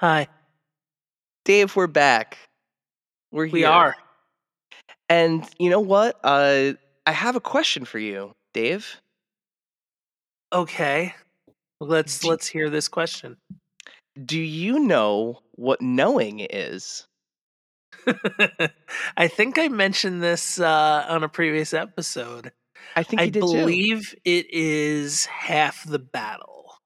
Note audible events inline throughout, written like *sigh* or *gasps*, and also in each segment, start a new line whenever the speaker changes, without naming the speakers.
Hi.
Dave, we're back. We're here.
We are.
And you know what? Uh, I have a question for you, Dave.
Okay. Let's
Do-
let's hear this question.
Do you know what knowing is? *laughs*
I think I mentioned this uh, on a previous episode.
I think
I
did too.
believe it is half the battle.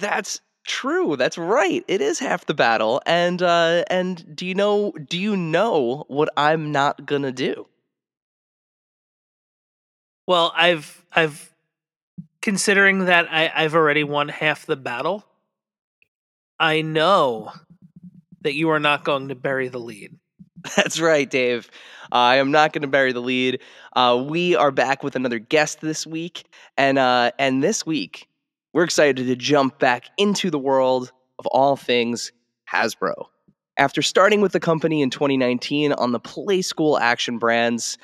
That's true. That's right. It is half the battle. And uh, and do you know? Do you know what I'm not gonna do?
Well, I've I've considering that I, I've already won half the battle. I know that you are not going to bury the lead.
That's right, Dave. Uh, I am not going to bury the lead. Uh, we are back with another guest this week, and uh, and this week we're excited to jump back into the world of all things Hasbro. After starting with the company in 2019 on the Playskool action brands,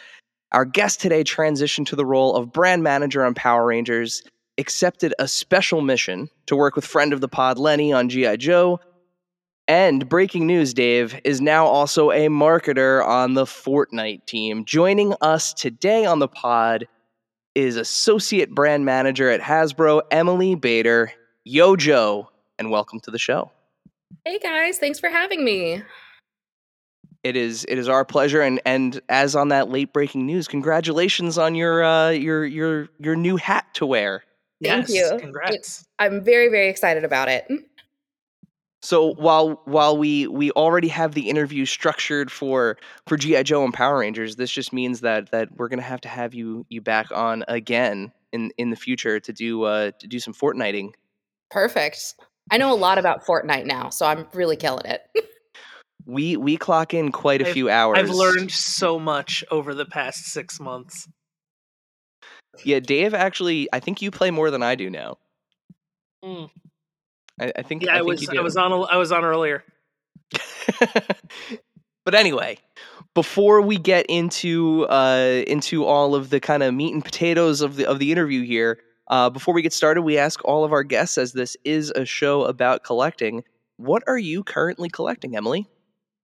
our guest today transitioned to the role of brand manager on Power Rangers, accepted a special mission to work with friend of the pod Lenny on GI Joe, and breaking news, Dave is now also a marketer on the Fortnite team. Joining us today on the pod is associate brand manager at Hasbro, Emily Bader. Yo, Joe, and welcome to the show.
Hey guys, thanks for having me.
It is it is our pleasure, and and as on that late breaking news, congratulations on your uh, your your your new hat to wear.
Thank
yes,
you.
Congrats.
I'm very, very excited about it.
So while while we we already have the interview structured for for GI Joe and Power Rangers, this just means that that we're gonna have to have you you back on again in in the future to do uh to do some Fortniting.
Perfect. I know a lot about Fortnite now, so I'm really killing it. *laughs*
We we clock in quite a
I've-
few hours.
I've learned so much over the past six months.
Yeah, Dave. Actually, I think you play more than I do now.
Mm.
I, I think.
Yeah,
I,
I, was
you
I was on a- I was on earlier. *laughs*
but anyway, before we get into uh, into all of the kind of meat and potatoes of the of the interview here, uh, before we get started, we ask all of our guests, as this is a show about collecting, what are you currently collecting, Emily?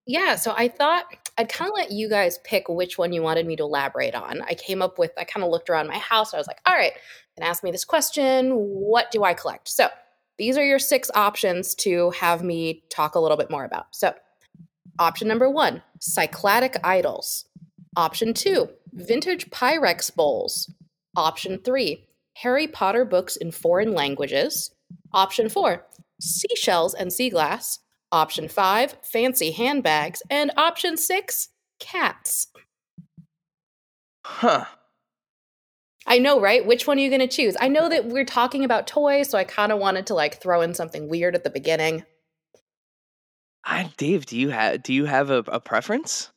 yeah, so I thought I'd kind of let you guys pick which one you wanted me to elaborate on. I came up with, I kind of looked around my house. I was like, all right, and ask me this question What do I collect? So these are your six options to have me talk a little bit more about. So, option number one Cycladic idols. Option two vintage Pyrex bowls. Option three Harry Potter books in foreign languages. Option four seashells and sea glass. Option five fancy handbags. And option six cats.
Huh.
I know, right? Which one are you going to choose? I know that we're talking about toys, so I kind of wanted to like throw in something weird at the beginning.
I, Dave, do you have do you have a, a preference?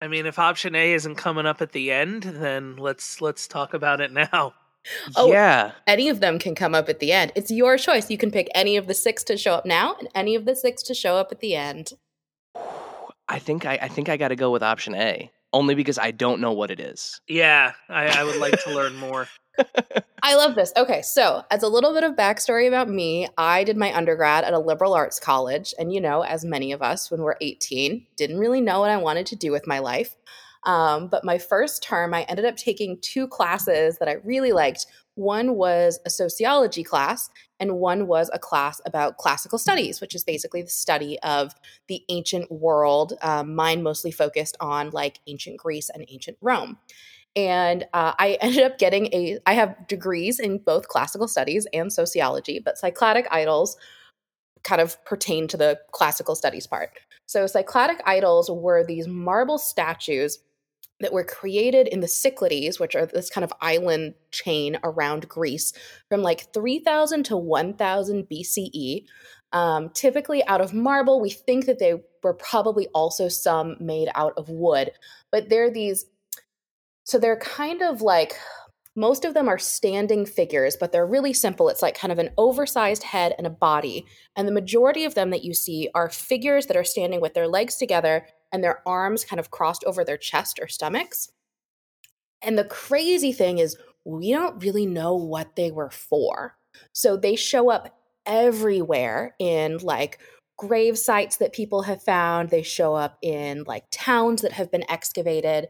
I mean, if option A isn't coming up at the end, then let's let's talk about it now.
Oh.
Yeah.
Any of them can come up at the end. It's your choice. You can pick any of the six to show up now and any of the six to show up at the end.
I think I, I think I got to go with option A, only because I don't know what it is.
Yeah, I, I would like to learn *laughs* more.
I love this. Okay, so as a little bit of backstory about me, I did my undergrad at a liberal arts college. And, you know, as many of us when we're 18, didn't really know what I wanted to do with my life. Um, but my first term, I ended up taking two classes that I really liked. One was a sociology class, and one was a class about classical studies, which is basically the study of the ancient world. Um, mine mostly focused on like ancient Greece and ancient Rome and uh, I *laughs* ended up getting a. I have degrees in both classical studies and sociology, but Cycladic idols kind of pertain to the classical studies part. So Cycladic idols were these marble statues that were created in the Cyclades, which are this kind of island chain around Greece, from like 3000 to 1000 BCE. Um, typically out of marble. We think that they were probably also some made out of wood, but they're these. So they're kind of like most of them are standing figures, but they're really simple. It's like kind of an oversized head and a body. And the majority of them that you see are figures that are standing with their legs together and their arms kind of crossed over their chest or stomachs. And the crazy thing is, we don't really know what they were for. So they show up everywhere in like grave sites that people have found, they show up in like towns that have been excavated.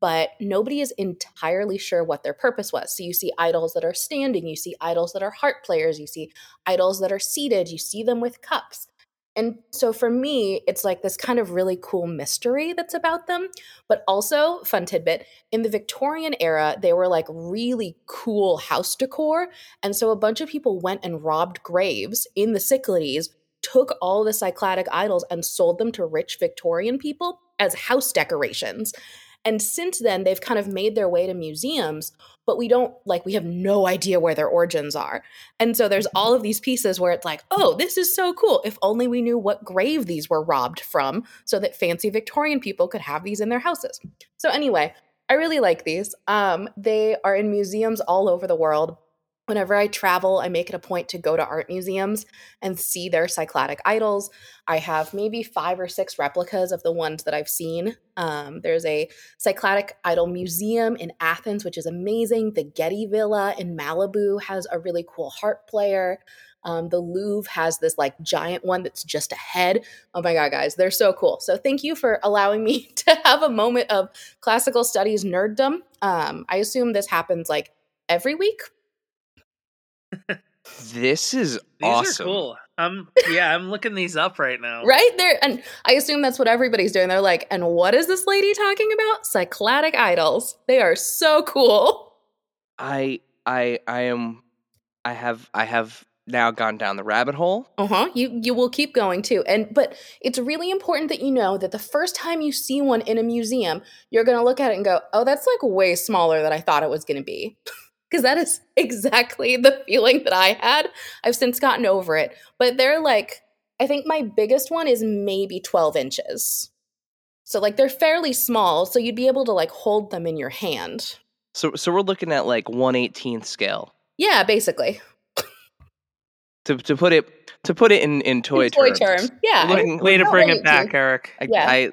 But nobody is entirely sure what their purpose was. So you see idols that are standing, you see idols that are harp players, you see idols that are seated, you see them with cups. And so for me, it's like this kind of really cool mystery that's about them. But also, fun tidbit in the Victorian era, they were like really cool house decor. And so a bunch of people went and robbed graves in the Cyclades, took all the Cycladic idols and sold them to rich Victorian people as house decorations. And since then, they've kind of made their way to museums, but we don't like, we have no idea where their origins are. And so there's all of these pieces where it's like, oh, this is so cool. If only we knew what grave these were robbed from so that fancy Victorian people could have these in their houses. So, anyway, I really like these. Um, they are in museums all over the world whenever I travel, I make it a point to go to art museums and see their Cycladic idols. I have maybe five or six replicas of the ones that I've seen. Um, there's a Cycladic idol museum in Athens, which is amazing. The Getty Villa in Malibu has a really cool harp player. Um, the Louvre has this like giant one that's just a head. Oh my God, guys, they're so cool. So thank you for allowing me *laughs* to have a moment of classical studies nerddom. Um, I assume this happens like every week,
this is
These
awesome.
are cool. I'm yeah, I'm looking these up right now.
right there and i assume that's what everybody's doing they're like and what is this lady talking about cycladic idols they are so cool
I I I am I have I have now gone down the rabbit hole.
uh-huh you you will keep going too and but it's really important that you know that the first time you see one in a museum you're going to look at it and go oh that's like way smaller than i thought it was going to be *laughs* because that is *laughs* exactly the feeling that I had. I've since gotten over it, but they're like, I think my biggest one is maybe 12 inches. So, like, they're fairly small, so you'd be able to like hold them in your hand.
So so we're looking at like 1/18th scale.
Yeah, basically.
To to put it to put it in in toy
In toy
terms.
terms. Yeah.
Way to bring it back, Erik.
I,
Yeah.
I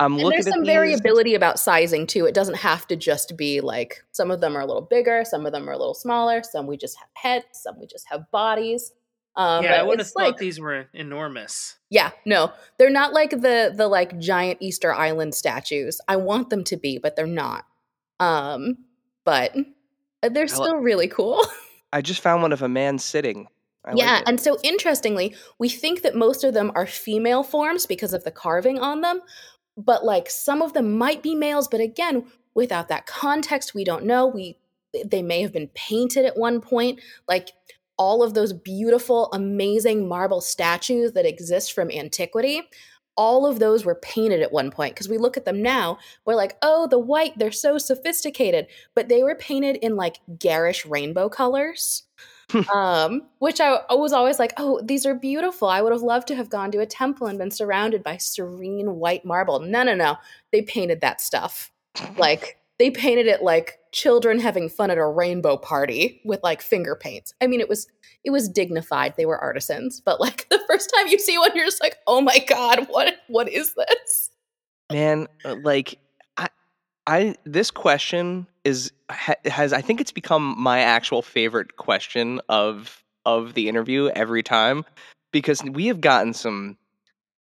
I'm
And
looking
there's
at
some
these-
variability about sizing too. It doesn't have to just be like some of them are a little bigger, some of them are a little smaller, some we just have heads, some we just have bodies. Um,
yeah, I would have
it's
thought
like,
these were enormous.
Yeah, no, they're not like the the like giant Easter Island statues. I want them to be, but they're not. Um, but uh, they're
I li-
still really cool. *laughs*
I just found one of a man sitting. I
yeah,
like
and so interestingly, we think that most of them are female forms because of the carving on them, but like some of them might be males. But again, without that context, we don't know. We they may have been painted at one point, like all of those beautiful, amazing marble statues that exist from antiquity. All of those were painted at one point because we look at them now, we're like, oh, the white, they're so sophisticated, but they were painted in like garish rainbow colors *laughs* um, which I, I was always like, oh, these are beautiful. I would have loved to have gone to a temple and been surrounded by serene white marble. No, no, no. They painted that stuff. Like, they painted it like children having fun at a rainbow party with like finger paints. I mean, it was it was dignified. They were artisans, but like *laughs* the first time you see one, you're just like, oh my god, what what is this?
man uh, like i i this question is ha, has i think it's become my actual favorite question of of the interview every time because we have gotten some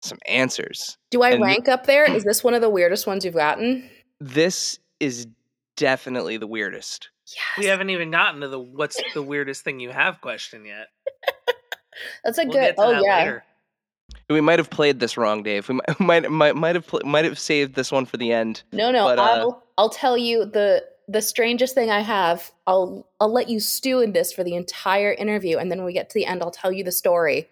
some answers
Do I
And-
rank up there? Is this one of the weirdest ones you've gotten?
this is definitely the weirdest
Yes.
We haven't even gotten to the what's the weirdest thing you have question yet. *laughs*
That's a
We'll
good.
get to
Oh
that
yeah.
later.
We might have played this wrong dave we might *laughs* might might, might have pl- might have saved this one for the end
No, no.
But, uh,
I'll I'll tell you the the strangest thing I have. I'll I'll let you stew in this for the entire interview, and then when we get to the end, I'll tell you the story.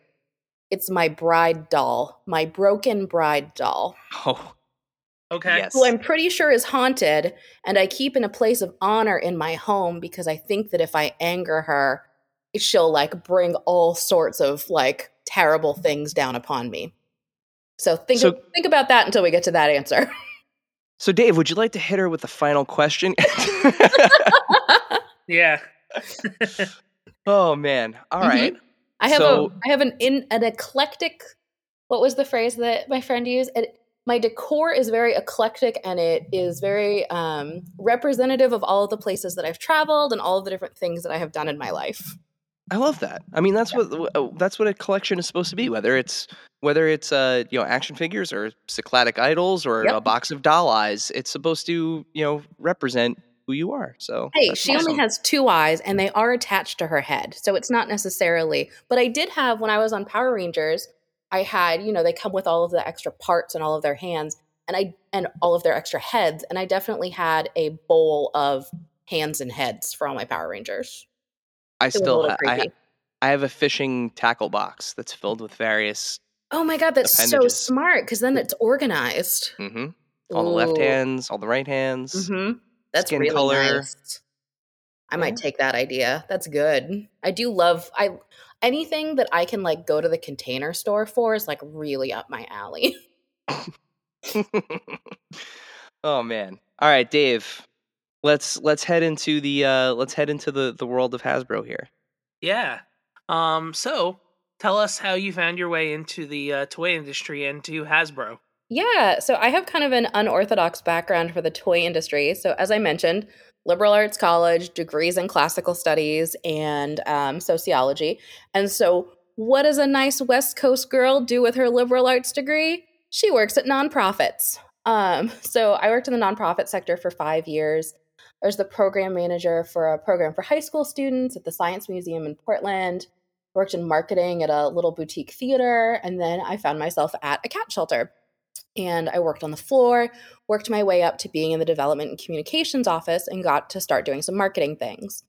It's my bride doll, my broken bride doll. *laughs*
oh
Okay.
Yes.
who I'm pretty sure is haunted, and I keep in a place of honor in my home because I think that if I anger her, she'll like bring all sorts of like terrible things down upon me. So think
So-
think about that until we get to that answer. *laughs*
So, Dave, would you like to hit her with the final question? *laughs*
Yeah. *laughs*
oh man! All right.
Mhm. I have
So-
a I have an in an eclectic. What was the phrase that my friend used? It, my decor is very eclectic and it is very um, representative of all of the places that I've traveled and all of the different things that I have done in my life.
I love that. I mean, that's what uh, that's what a collection is supposed to be. Whether it's whether it's uh you know action figures or cycladic idols or
Yep.
a box of doll eyes, it's supposed to you know represent who you are. So
Hey, she
awesome.
only has two eyes and they are attached to her head. So it's not necessarily, but I did have when I was on Power Rangers, I had, you know, they come with all of the extra parts and all of their hands and I and all of their extra heads and I definitely had a bowl of hands and heads for all my Power Rangers.
I
It
still ha- I. I have a fishing tackle box that's filled with various
Oh my god, that's so smart because then it's organized.
hmm all the left hands, all the right hands.
hmm That's
skin
really
color.
nice. I might take that idea. That's good. I do love I anything that I can like go to the container store for is like really up my alley. *laughs*
oh man! All right, Dave. Let's let's head into the uh let's head into the the world of Hasbro here.
Yeah. Um. So, tell us how you found your way into the uh, toy industry and to Hasbro.
Yeah, so I have kind of an unorthodox background for the toy industry. So, as I mentioned, liberal arts college, degrees in classical studies and um, sociology. And so, what does a nice West Coast girl do with her liberal arts degree? She works at nonprofits. Um, *laughs* so, I worked in the nonprofit sector for five years. I was the program manager for a program for high school students at the Science Museum in Portland. Worked in marketing at a little boutique theater, and then I found myself at a cat shelter and I worked on the floor, worked my way up to being in the development and communications office, and got to start doing some marketing things.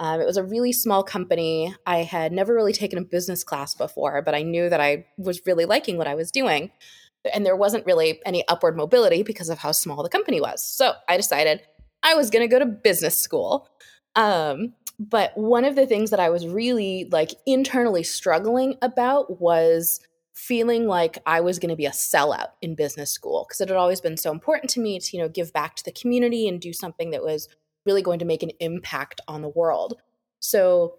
Um, it was a really small company. I had never really taken a business class before, but I knew that I was really liking what I was doing. And there wasn't really any upward mobility because of how small the company was. So I decided I was going to go to business school. Um, but one of the things that I was really like internally struggling about was feeling like I was going to be a sellout in business school because it had always been so important to me to, you know, give back to the community and do something that was really going to make an impact on the world. So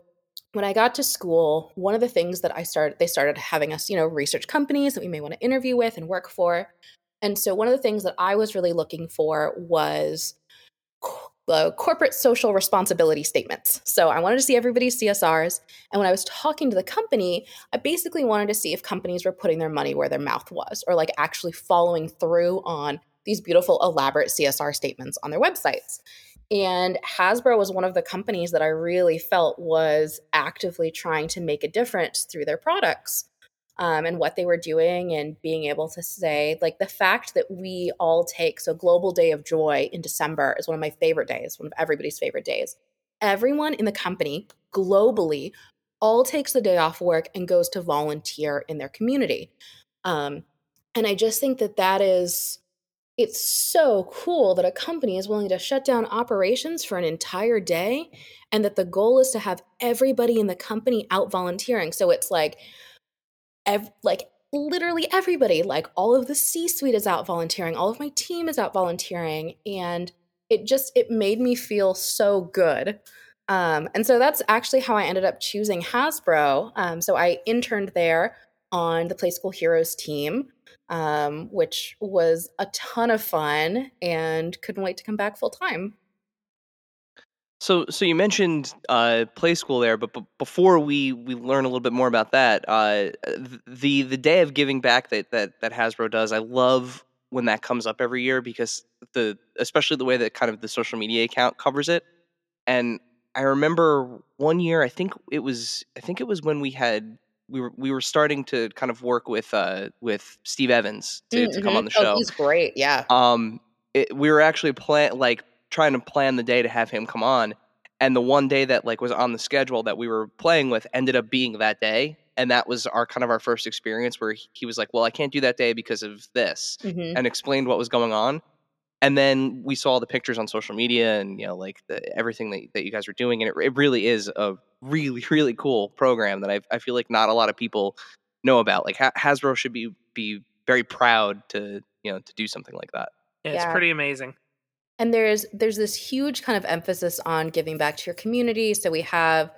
when I got to school, one of the things that I started, they started having us, you know, research companies that we may want to interview with and work for. And so one of the things that I was really looking for was the corporate social responsibility statements. So I wanted to see everybody's CSRs. And when I was talking to the company, I basically wanted to see if companies were putting their money where their mouth was or like actually following through on these beautiful, elaborate CSR statements on their websites. And Hasbro was one of the companies that I really felt was actively trying to make a difference through their products um, and what they were doing, and being able to say, like, the fact that we all take so Global Day of Joy in December is one of my favorite days, one of everybody's favorite days. Everyone in the company globally all takes the day off work and goes to volunteer in their community. Um, and I just think that that is it's so cool that a company is willing to shut down operations for an entire day and that the goal is to have everybody in the company out volunteering so it's like ev- like literally everybody like all of the c suite is out volunteering all of my team is out volunteering and it just it made me feel so good um, and so that's actually how i ended up choosing hasbro um, so i interned there on the Playskool heroes team um, which was a ton of fun and couldn't wait to come back full time.
So, so you mentioned uh, Playskool there, but b- before we, we learn a little bit more about that, uh, the the day of giving back that, that that Hasbro does, I love when that comes up every year because the especially the way that kind of the social media account covers it. And I remember one year, I think it was I think it was when we had we were we were starting to kind of work with uh with Steve Evans to, to come on the
Oh,
show.
he's great. Yeah.
um it, we were actually plan like trying to plan the day to have him come on and the one day that like was on the schedule that we were playing with ended up being that day and that was our kind of our first experience where he, he was like, "Well, I can't do that day because of this,"
Mhm.
and explained what was going on. And then we saw the pictures on social media and you know like the, everything that, that you guys were doing, and it, it really is a really *laughs* really cool program that I I feel like not a lot of people know about. Like ha- Hasbro should be be very proud to you know to do something like that.
Yeah, it's
Yeah.
pretty amazing.
And there's there's this huge kind of emphasis on giving back to your community. So we have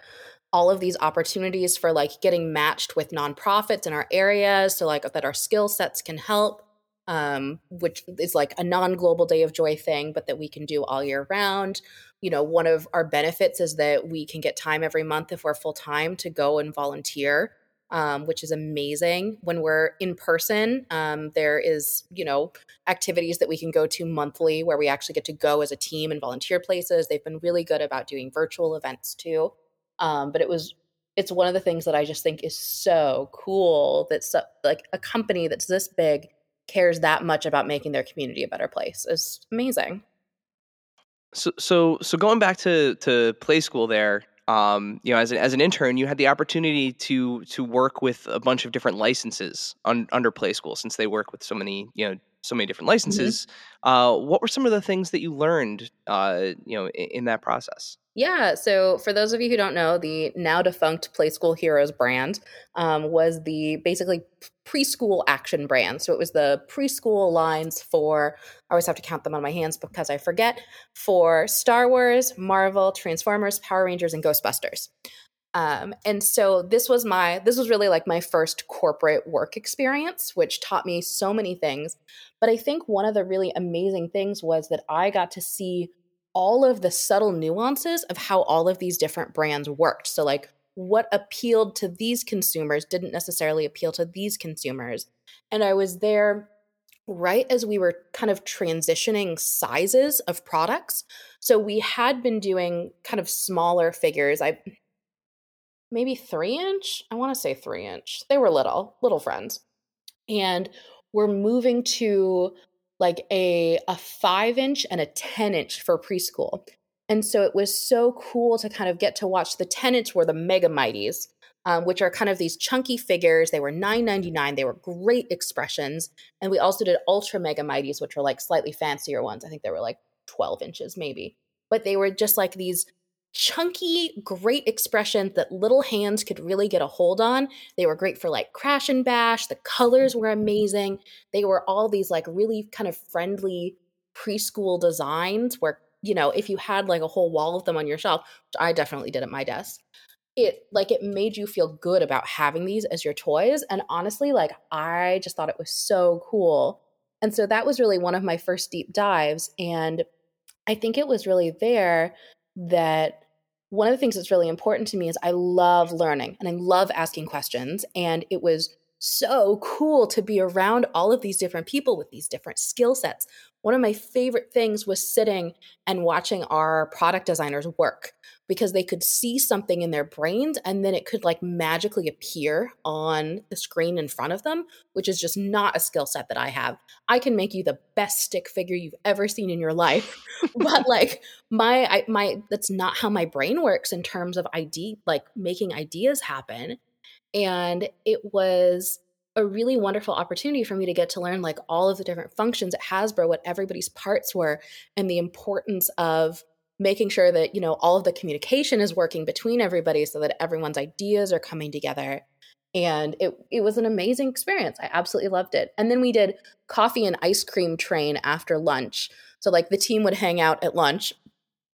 all of these opportunities for like getting matched with nonprofits in our areas so like that our skill sets can help um, which is like a non-global day of joy thing but that we can do all year round. You know one of our benefits is that we can get time every month if we're full-time to go and volunteer um, which is amazing when we're in person um, there is you know activities that we can go to monthly where we actually get to go as a team and volunteer places. They've been really good about doing virtual events too. Um, but it was it's one of the things that I just think is so cool that so, like a company that's this big cares that much about making their community a better place. It's amazing.
So so so going back to to Playskool there, um, you know, as an as an intern, you had the opportunity to to work with a bunch of different licenses un, under Playskool since they work with so many you know so many different licenses. Uh, what were some of the things that you learned, uh, you know, in, in that process?
Yeah. So, for those of you who don't know, the now defunct Playskool Heroes brand um, was the basically preschool action brand. So, it was the preschool lines for, I always have to count them on my hands because I forget, for Star Wars, Marvel, Transformers, Power Rangers, and Ghostbusters. Um, and so this was my this was really like my first corporate work experience, which taught me so many things. But I think one of the really amazing things was that I got to see all of the subtle nuances of how all of these different brands worked. So, like, what appealed to these consumers didn't necessarily appeal to these consumers. And I was there right as we were kind of transitioning sizes of products. So, we had been doing kind of smaller figures. I maybe three inch. I want to say three inch. They were little, little friends. And we're moving to like a a five inch and a 10 inch for preschool. And so it was so cool to kind of get to watch the 10 inch were the Mega Mighties, um, which are kind of these chunky figures. They were $9.99. They were great expressions. And we also did Ultra Mega Mighties, which were like slightly fancier ones. I think they were like 12 inches maybe. But they were just like these chunky, great expressions that little hands could really get a hold on. They were great for like crash and bash. The colors were amazing. They were all these like really kind of friendly preschool designs where, you know, if you had like a whole wall of them on your shelf, which I definitely did at my desk, it like it made you feel good about having these as your toys. And honestly, like I just thought it was so cool. And so that was really one of my first deep dives. And I think it was really there that one of the things that's really important to me is I love learning and I love asking questions. And it was so cool to be around all of these different people with these different skill sets. One of my favorite things was sitting and watching our product designers work because they could see something in their brains and then it could like magically appear on the screen in front of them, which is just not a skill set that I have. I can make you the best stick figure you've ever seen in your life, *laughs* but like my I, my that's not how my brain works in terms of ID like making ideas happen. And it was a really wonderful opportunity for me to get to learn like all of the different functions at Hasbro, what everybody's parts were, and the importance of making sure that you know all of the communication is working between everybody so that everyone's ideas are coming together. And it it was an amazing experience. I absolutely loved it. And then we did coffee and ice cream train after lunch. So like the team would hang out at lunch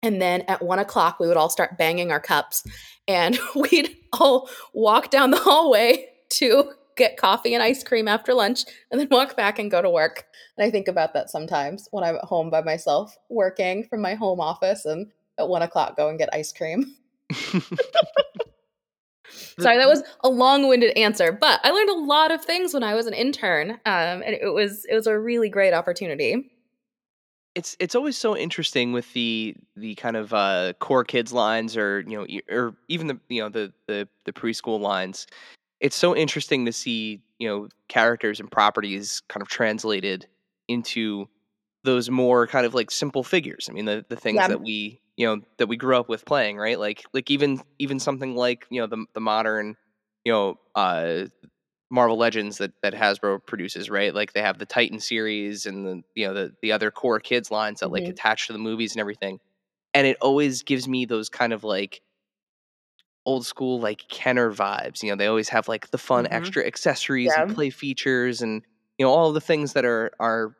and then at one o'clock we would all start banging our cups and *laughs* we'd all walk down the hallway *laughs* to get coffee and ice cream after lunch and then walk back and go to work and I think about that sometimes when I'm at home by myself, working from my home office, and at one o'clock go and get ice cream. *laughs* Sorry, that was a long-winded answer, but I learned a lot of things when I was an intern, um, and it was it was a really great opportunity.
it's it's always so interesting with the the kind of uh, core kids lines or you know or even the you know the the the preschool lines. It's so interesting to see you know characters and properties kind of translated into those more kind of like simple figures. I mean the the things
Yeah.
that we you know that we grew up with playing right like like even even something like you know the the modern you know, uh, Marvel Legends that that Hasbro produces, right? Like they have the Titan series and the you know the the other core kids lines that like
Mhm.
attach to the movies and everything. And it always gives me those kind of like old school like Kenner vibes. You know, they always have like the fun
Mhm.
extra accessories and play features and you know all the things that are are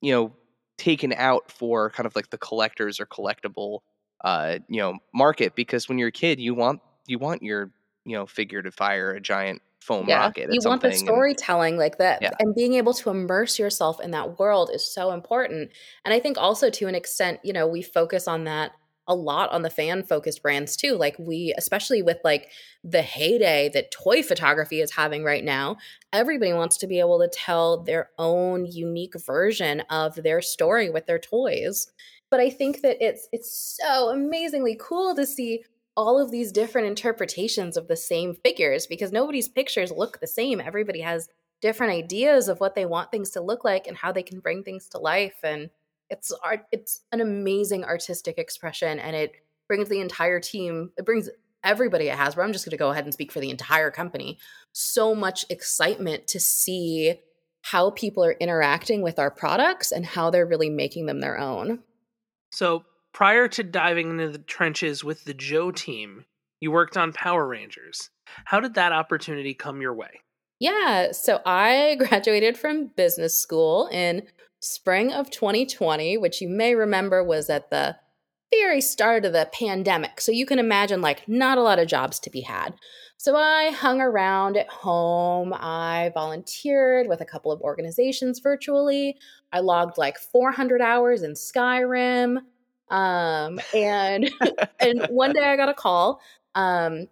you know taken out for kind of like the collectors or collectible uh you know market because when you're a kid you want you want your you know figure to fire a giant foam rocket
you want the
something and-
storytelling like that
Yeah.
and being able to immerse yourself in that world is so important and i think also to an extent you know we focus on that a lot on the fan focused brands too like we especially with like the heyday that toy photography is having right now everybody wants to be able to tell their own unique version of their story with their toys but i think that it's it's so amazingly cool to see all of these different interpretations of the same figures because nobody's pictures look the same. Everybody has different ideas of what they want things to look like and how they can bring things to life and it's art it's an amazing artistic expression and it brings the entire team it brings everybody at Hasbro I'm just going to go ahead and speak for the entire company so much excitement to see how people are interacting with our products and how they're really making them their own.
So prior to diving into the trenches with the Joe team, you worked on Power Rangers. How did that opportunity come your way?
Yeah, so I *laughs* graduated from business school in spring of 2020, which you may remember was at the very start of the pandemic. So you can imagine like not a lot of jobs to be had. So I hung around at home. I volunteered with a couple of organizations virtually. I logged like 400 hours in Skyrim. Um, and *laughs* and one day I got a call um,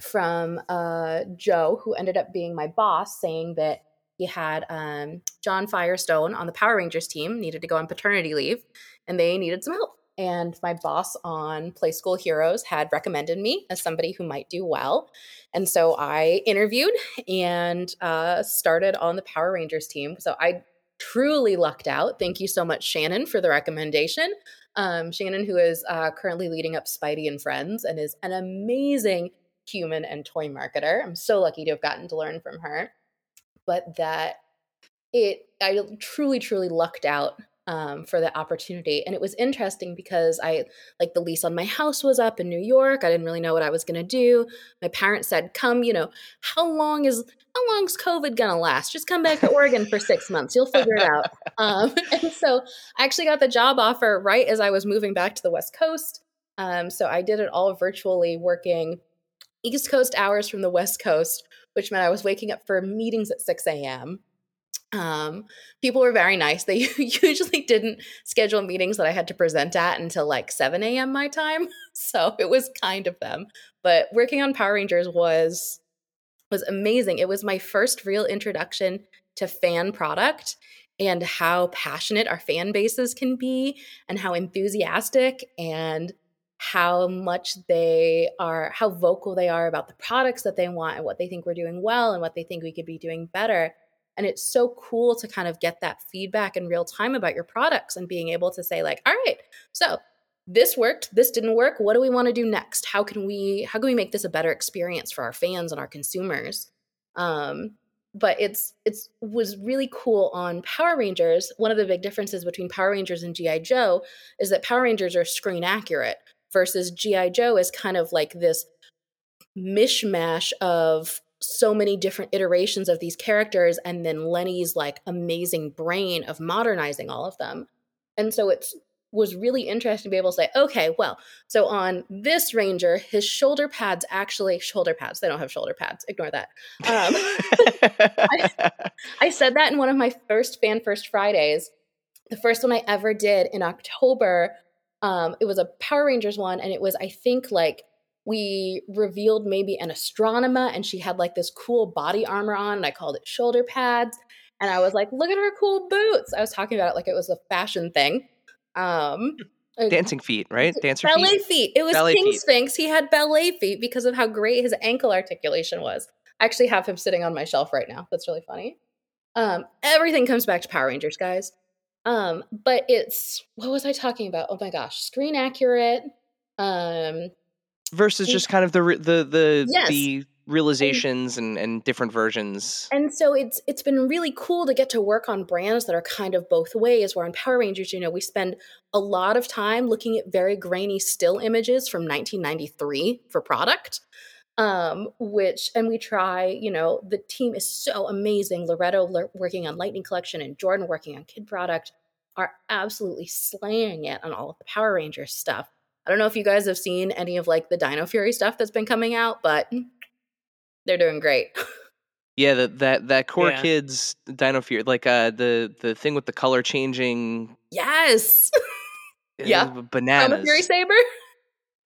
from uh, Joe, who ended up being my boss, saying that he had um, John Firestone on the Power Rangers team needed to go on paternity leave, and they needed some help. And my boss on Playskool Heroes had recommended me as somebody who might do well. And so I interviewed and uh, started on the Power Rangers team. So I truly lucked out. Thank you so much, Shannon, for the recommendation. Um, Shannon, who is uh, currently leading up Spidey and Friends and is an amazing human and toy marketer. I'm so lucky to have gotten to learn from her. But that it, I truly, truly lucked out um, for the opportunity. And it was interesting because I, like, the lease on my house was up in New York. I didn't really know what I was going to do. My parents said, come, you know, how long is, how long's COVID going to last? Just come back to Oregon for six months. You'll figure it out. *laughs* Um, *laughs* and so I actually got the job offer right as I was moving back to the West Coast. Um, so I did it all virtually, working East Coast hours from the West Coast, which meant I was waking up for meetings at 6 a.m. Um, people were very nice. They *laughs* usually didn't schedule meetings that I had to present at until like 7 a.m. my time. *laughs* So it was kind of them. But working on Power Rangers was was amazing. It was my first real introduction to fan product and how passionate our fan bases can be and how enthusiastic and how much they are how vocal they are about the products that they want and what they think we're doing well and what they think we could be doing better. And it's so cool to kind of get that feedback in real time about your products and being able to say like all right so this worked this didn't work. What do we want to do next? How can we how can we make this a better experience for our fans and our consumers? Um but it's it's was really cool on Power Rangers. One of the big differences between Power Rangers and GI Joe is that Power Rangers are screen accurate versus GI Joe is kind of like this mishmash of so many different iterations of these characters and then Lenny's like amazing brain of modernizing all of them. And so it's was really interesting to be able to say, okay, well, so on this ranger, his shoulder pads actually shoulder pads. They don't have shoulder pads. Ignore that. Um, *laughs* I said that in one of my first fan first Fridays. The first one I ever did in October. Um, it was a Power Rangers one, and it was I think like we revealed maybe an astronema, and she had like this cool body armor on, and I called it shoulder pads. And I was like, "Look at her cool boots!" I was talking about it like it was a fashion thing. Um, *laughs*
Dancing feet, right? *laughs* Dancer
ballet
feet.
feet. It was
Ballet
King
feet.
Sphinx. He had ballet feet because of how great his ankle articulation was. I actually have him sitting on my shelf right now. That's really funny. Um, everything comes back to Power Rangers, guys. Um, but it's what was I talking about? Oh my gosh, screen accurate. Um,
Versus just kind of the the the
Yes.
the realizations and, and different versions.
And so it's it's been really cool to get to work on brands that are kind of both ways. Where on Power Rangers, you know, we spend a lot of time looking at very grainy still images from 1993 for product. Um, which and we try, you know, the team is so amazing. Loretta le- working on Lightning Collection and Jordan working on Kid Product are absolutely slaying it on all of the Power Rangers stuff. I don't know if you guys have seen any of like the Dino Fury stuff that's been coming out, but they're doing great. *laughs*
Yeah, that that that core
Yeah.
kids Dino Fury, like uh the the thing with the color changing,
yes.
uh, *laughs*
Yeah.
b-
Chroma
bananas.
Fury Saber.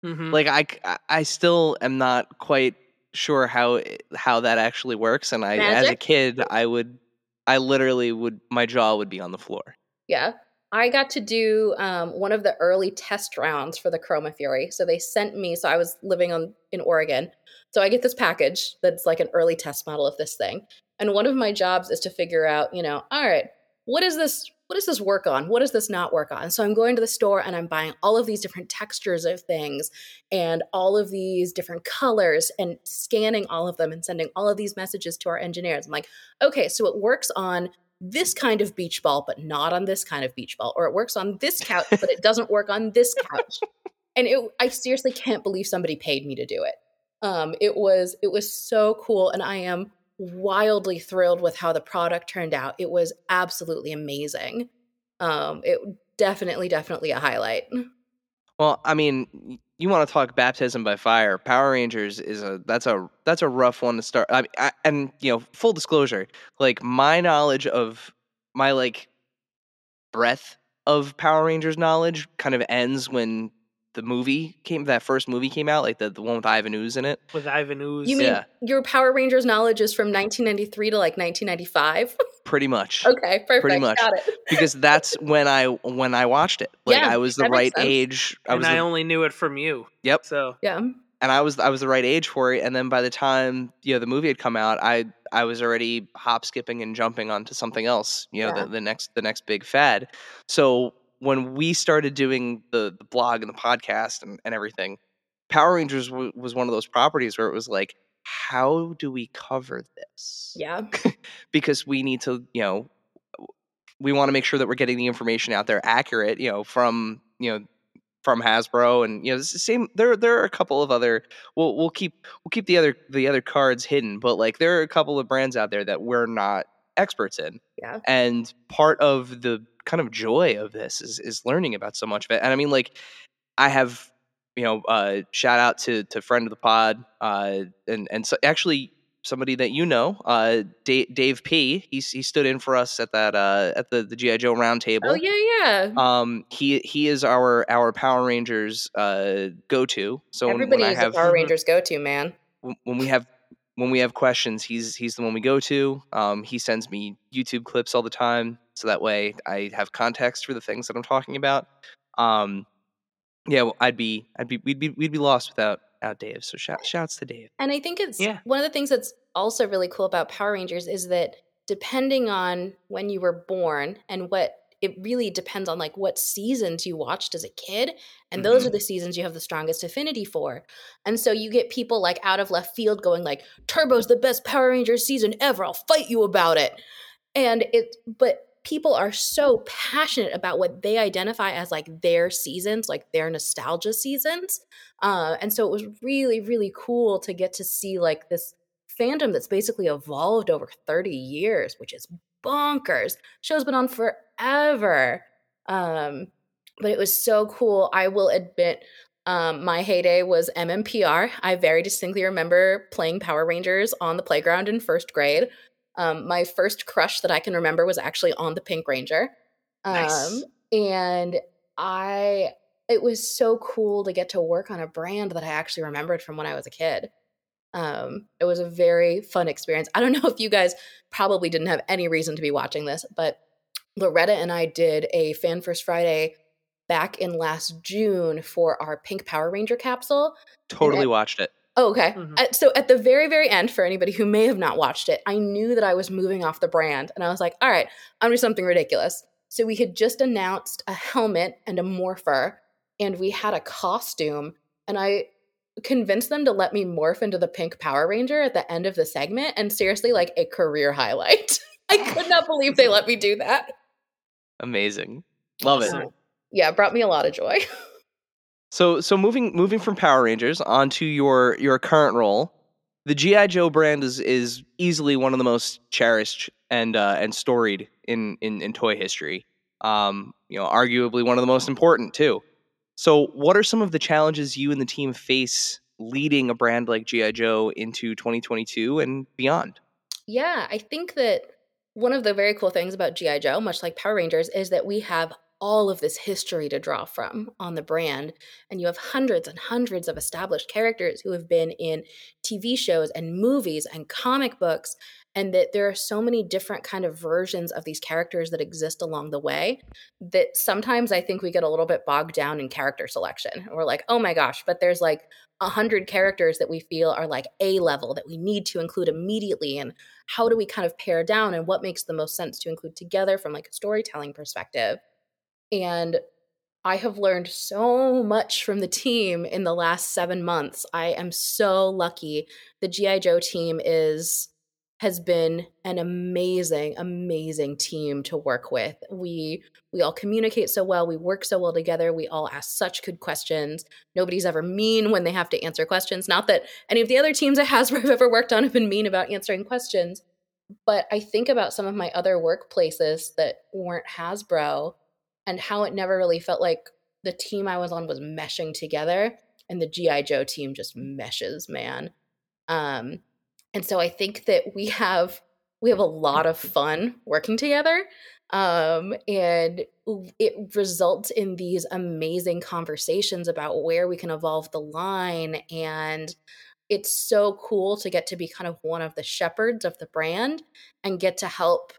Mhm.
Like I still am not quite sure how how that actually works, and I as a kid I would, I literally would my jaw would be on the floor.
Yeah. I got to do um, one of the early test rounds for the Chroma Fury. So they sent me, so I was living on in Oregon. So I get this package that's like an early test model of this thing. And one of my jobs is to figure out, you know, all right, what is this what does this work on? What does this not work on? So I'm going to the store and I'm buying all of these different textures of things and all of these different colors and scanning all of them and sending all of these messages to our engineers. I'm like, okay, so it works on this kind of beach ball, but not on this kind of beach ball, or it works on this couch, but it doesn't work on this couch. *laughs* And it, I seriously can't believe somebody paid me to do it. Um, it was it was so cool, and I am wildly thrilled with how the product turned out. It was absolutely amazing. Um, it definitely, definitely a highlight.
Well, I mean, you want to talk baptism by fire? Power Rangers is a that's a that's a rough one to start. I, I and you know, full disclosure, like my knowledge of my like breadth of Power Rangers knowledge kind of ends when the movie came. That first movie came out, like the the one with Ivan Ooze in it.
with Ivan Ooze.
You mean
Yeah.
your Power Rangers knowledge is from 1993 to like 1995? *laughs*
Pretty much.
okay, perfect.
much.
Got it. *laughs*
because that's when I when I watched it. Like
Yeah,
I was the right
makes sense.
age. I
and
was
I
the,
only knew it from you.
Yep.
So
Yeah.
and I was I was the right age for it. And then by the time you know the movie had come out, I I was already hop skipping and jumping onto something else. You know
Yeah.
the, the next the next big fad. So when we started doing the the blog and the podcast and, and everything, Power Rangers w- was one of those properties where it was like, how do we cover this?
Yeah. *laughs*
because we need to, you know, we want to make sure that we're getting the information out there accurate, you know, from, you know, from Hasbro and you know, it's the same there there are a couple of other we'll we'll keep we'll keep the other the other cards hidden, but like there are a couple of brands out there that we're not experts in.
Yeah.
And part of the kind of joy of this is is learning about so much of it. And I mean like I have you know, uh, shout out to to friend of the pod, uh, and and so actually somebody that you know, uh, Dave, Dave P. He's he stood in for us at that uh, at the the GI Joe roundtable.
Oh yeah, yeah.
Um, he he is our our Power Rangers uh go to. So
Everybody
when I
is
have
a Power Rangers go-to man.
when when we have when we have questions, he's he's the one we go to. Um, he sends me YouTube clips all the time, so that way I have context for the things that I'm talking about. Um, yeah, well, I'd be I'd be we'd be we'd be lost without without Dave. So shout shouts to Dave.
And I think it's
Yeah.
one of the things that's also really cool about Power Rangers is that depending on when you were born and what it really depends on like what seasons you watched as a kid and those
Mm-hmm.
are the seasons you have the strongest affinity for and so you get people like out of left field going like turbo's the best power rangers season ever i'll fight you about it and it but people are so passionate about what they identify as like their seasons like their nostalgia seasons. Uh, and so it was really really cool to get to see like this fandom that's basically evolved over 30 years which is bonkers. Show's been on forever. Um, but it was so cool. I will admit um, my heyday was mmpr i very distinctly remember playing power rangers on the playground in first grade um, my first crush that i can remember was actually on the pink ranger um,
Nice.
and i it was so cool to get to work on a brand that i actually remembered from when i was a kid um, it was a very fun experience. I don't *laughs* know if you guys probably didn't have any reason to be watching this, but Loretta and I did a Fan First Friday back in last June for our Pink Power Ranger capsule.
Totally watched it.
Oh, okay.
Mhm.
Uh, so at the very, very end, for anybody who may have not watched it, I knew that I was moving off the brand, and I was like, "All right, I'm doing something ridiculous." So we had just announced a helmet and a morpher, and we had a costume, and I convinced them to let me morph into the pink Power Ranger at the end of the segment, and seriously, like a career highlight. *laughs* I could not believe they let me do that.
Amazing. Love it.
So, yeah, it brought me a lot of joy. *laughs*
So so moving moving from Power Rangers onto your your current role, the GI Joe brand is is easily one of the most cherished and uh, and storied in, in in toy history. Um, you know, arguably one of the most important too. So, what are some of the challenges you and the team face leading a brand like GI Joe into 2022 and beyond?
Yeah, I think that one of the very cool things about GI Joe, much like Power Rangers, is that we have all of this history to draw from on the brand. And you have hundreds and hundreds of established characters who have been in TV shows and movies and comic books. And that there are so many different kind of versions of these characters that exist along the way that sometimes I think we get a little bit bogged down in character selection. We're like, oh my gosh, but there's like a hundred characters that we feel are like A level that we need to include immediately. And how do we kind of pare down and what makes the most sense to include together from like a storytelling perspective? And I have learned so much from the team in the last seven months. I am so lucky. The GI Joe team is has been an amazing, amazing team to work with. We we all communicate so well. We work so well together. We all ask such good questions. Nobody's ever mean when they have to answer questions. Not that any of the other teams at Hasbro *laughs* I've ever worked on have been mean about answering questions, but I think about some of my other workplaces that weren't Hasbro and how it never really felt like the team I was on was meshing together and the GI Joe team just meshes, man. Um and so I think that we have we have a lot of fun working together. Um and it results in these amazing conversations about where we can evolve the line and it's so cool to get to be kind of one of the shepherds of the brand and get to help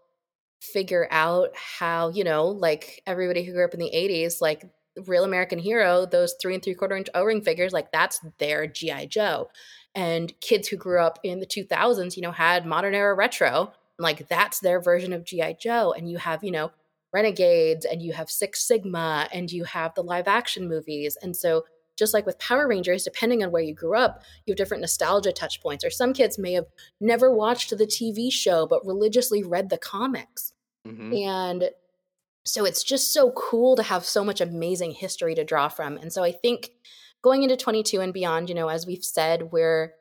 figure out how, you know, like everybody who grew up in the 80s, like Real American Hero, those three and three quarter inch O ring figures, like that's their G.I. Joe. And kids who grew up in the 2000s, you know, had modern era retro, like that's their version of G.I. Joe. And you have, you know, Renegades and you have Six Sigma and you have the live action movies. And so, just like with Power Rangers, depending on where you grew up, you have different nostalgia touch points. Or some kids may have never watched the TV show, but religiously read the comics. Mm-hmm. And so it's just so cool to have so much amazing history to draw from. And so I think going into 22 and beyond, you know, as we've said, where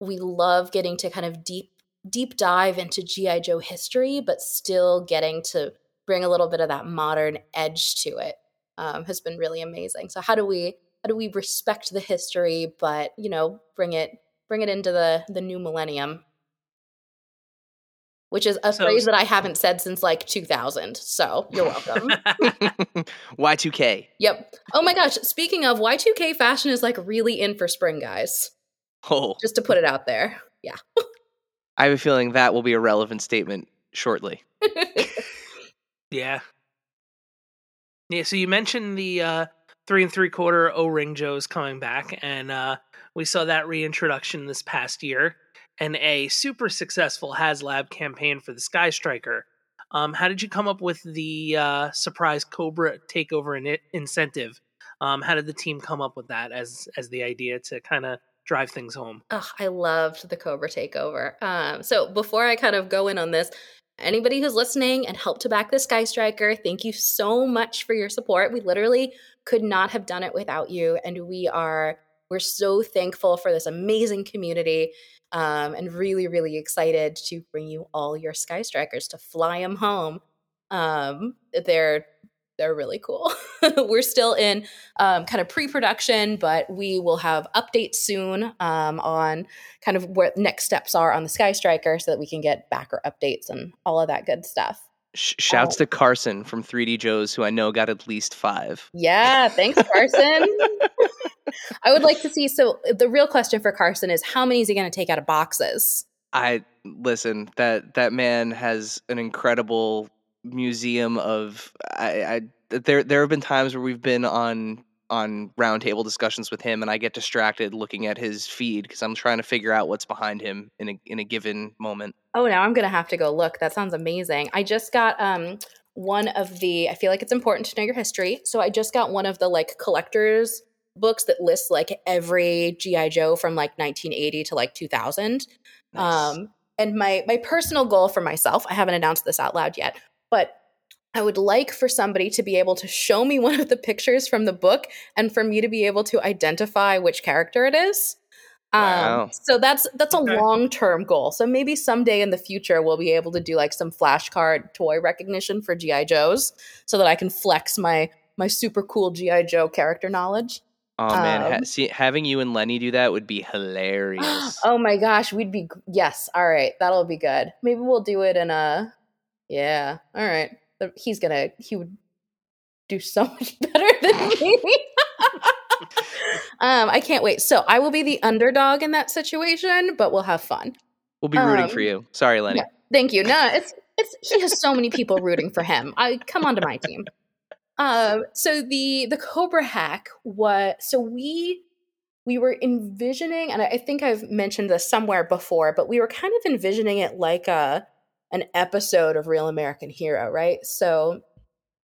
we love getting to kind of deep deep dive into GI Joe history, but still getting to bring a little bit of that modern edge to it um, has been really amazing. So how do we how do we respect the history but you know bring it bring it into the the new millennium? Which is a so, phrase that i haven't said since like 2000 so you're welcome. *laughs*
Y2k
yep. Oh my gosh speaking of y2k fashion is like really in for spring guys.
Oh.
Just to put it out there. Yeah.
I have a feeling that will be a relevant statement shortly. *laughs* *laughs*
Yeah. Yeah so you mentioned the uh three and three quarter O ring Joe's coming back, and uh, we saw that reintroduction this past year, and a super successful HasLab campaign for the Sky Striker. Um, how did you come up with the uh, surprise Cobra takeover in- incentive? Um, how did the team come up with that as as the idea to kind of drive things home?
Oh, I loved the Cobra takeover. Um, so before I kind of go in on this, anybody who's listening and helped to back the Sky Striker, thank you so much for your support. We literally could not have done it without you, and we are we're so thankful for this amazing community. Um, and really, really excited to bring you all your Sky Strikers to fly them home. Um, they're they're really cool. *laughs* We're still in um, kind of pre-production, but we will have updates soon um, on kind of what next steps are on the Sky Striker, so that we can get backer updates and all of that good stuff.
Shouts um, to Carson from 3D Joe's, who I know got at least five.
Yeah, thanks, Carson. *laughs* *laughs* I would like to see. So the real question for Carson is, how many is he going to take out of boxes?
I listen. That that man has an incredible museum of I, I there there have been times where we've been on on roundtable discussions with him and I get distracted looking at his feed because I'm trying to figure out what's behind him in a in a given moment.
Oh, now I'm gonna have to go look. That sounds amazing. I just got um one of the I feel like it's important to know your history. So I just got one of the like collectors books that lists like every GI Joe from like 1980 to like 2000.
Nice.
Um, and my my personal goal for myself, I haven't announced this out loud yet, but I would like for somebody to be able to show me *laughs* one of the pictures from the book and for me to be able to identify which character it is. Um, so that's that's a
Okay.
long term goal. So maybe someday in the future we'll be able to do like some flashcard toy recognition for GI Joes, so that I can flex my my super cool GI Joe character knowledge.
oh man, ha-
um,
see, having you and Lenny do that would be hilarious. *gasps*
oh my gosh, we'd be yes. All right, that'll be good. Maybe we'll do it in a yeah. All right, But he's gonna he would do so *laughs* much better than me. um, I can't wait. So I will be the underdog in that situation, but we'll have fun.
we'll be rooting for
um,
you. Sorry, Lenny.
yeah. Thank you. No, it's it's he has so many people rooting for him. I come onto my team. Um, so the the Cobra hack what so we we were envisioning, and I I think I've mentioned this somewhere before, but we were kind of envisioning it like a an episode of Real American Hero, right? So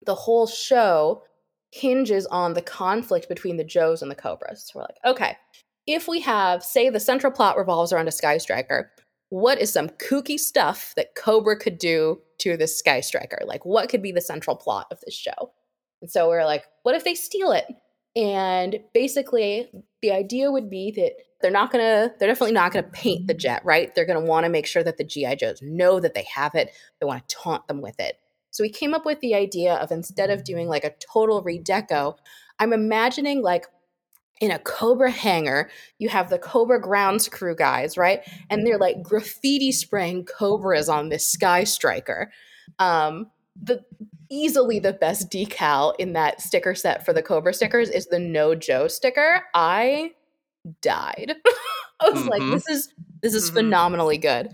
the whole show hinges on the conflict between the Joes and the Cobras. So we're like, okay, if we have, say, the central plot revolves around a Sky Striker, what is some kooky stuff that Cobra could do to this Sky Striker? Like, what could be the central plot of this show? And so we're like, what if they steal it? And basically, the idea would be that they're not gonna, they're definitely not gonna paint the jet, right? They're gonna wanna make sure that the G.I. Joes know that they have it. They wanna taunt them with it. So we came up with the idea of instead of doing like a total redeco, I'm imagining like in a Cobra hangar, you have the Cobra grounds crew guys, right? And they're like graffiti spraying Cobras on this Sky Striker. Um, the easily the best decal in that sticker set for the Cobra stickers is the No Joe sticker. I died. *laughs* I was like,
Mhm.
this is this is
Mhm.
phenomenally good.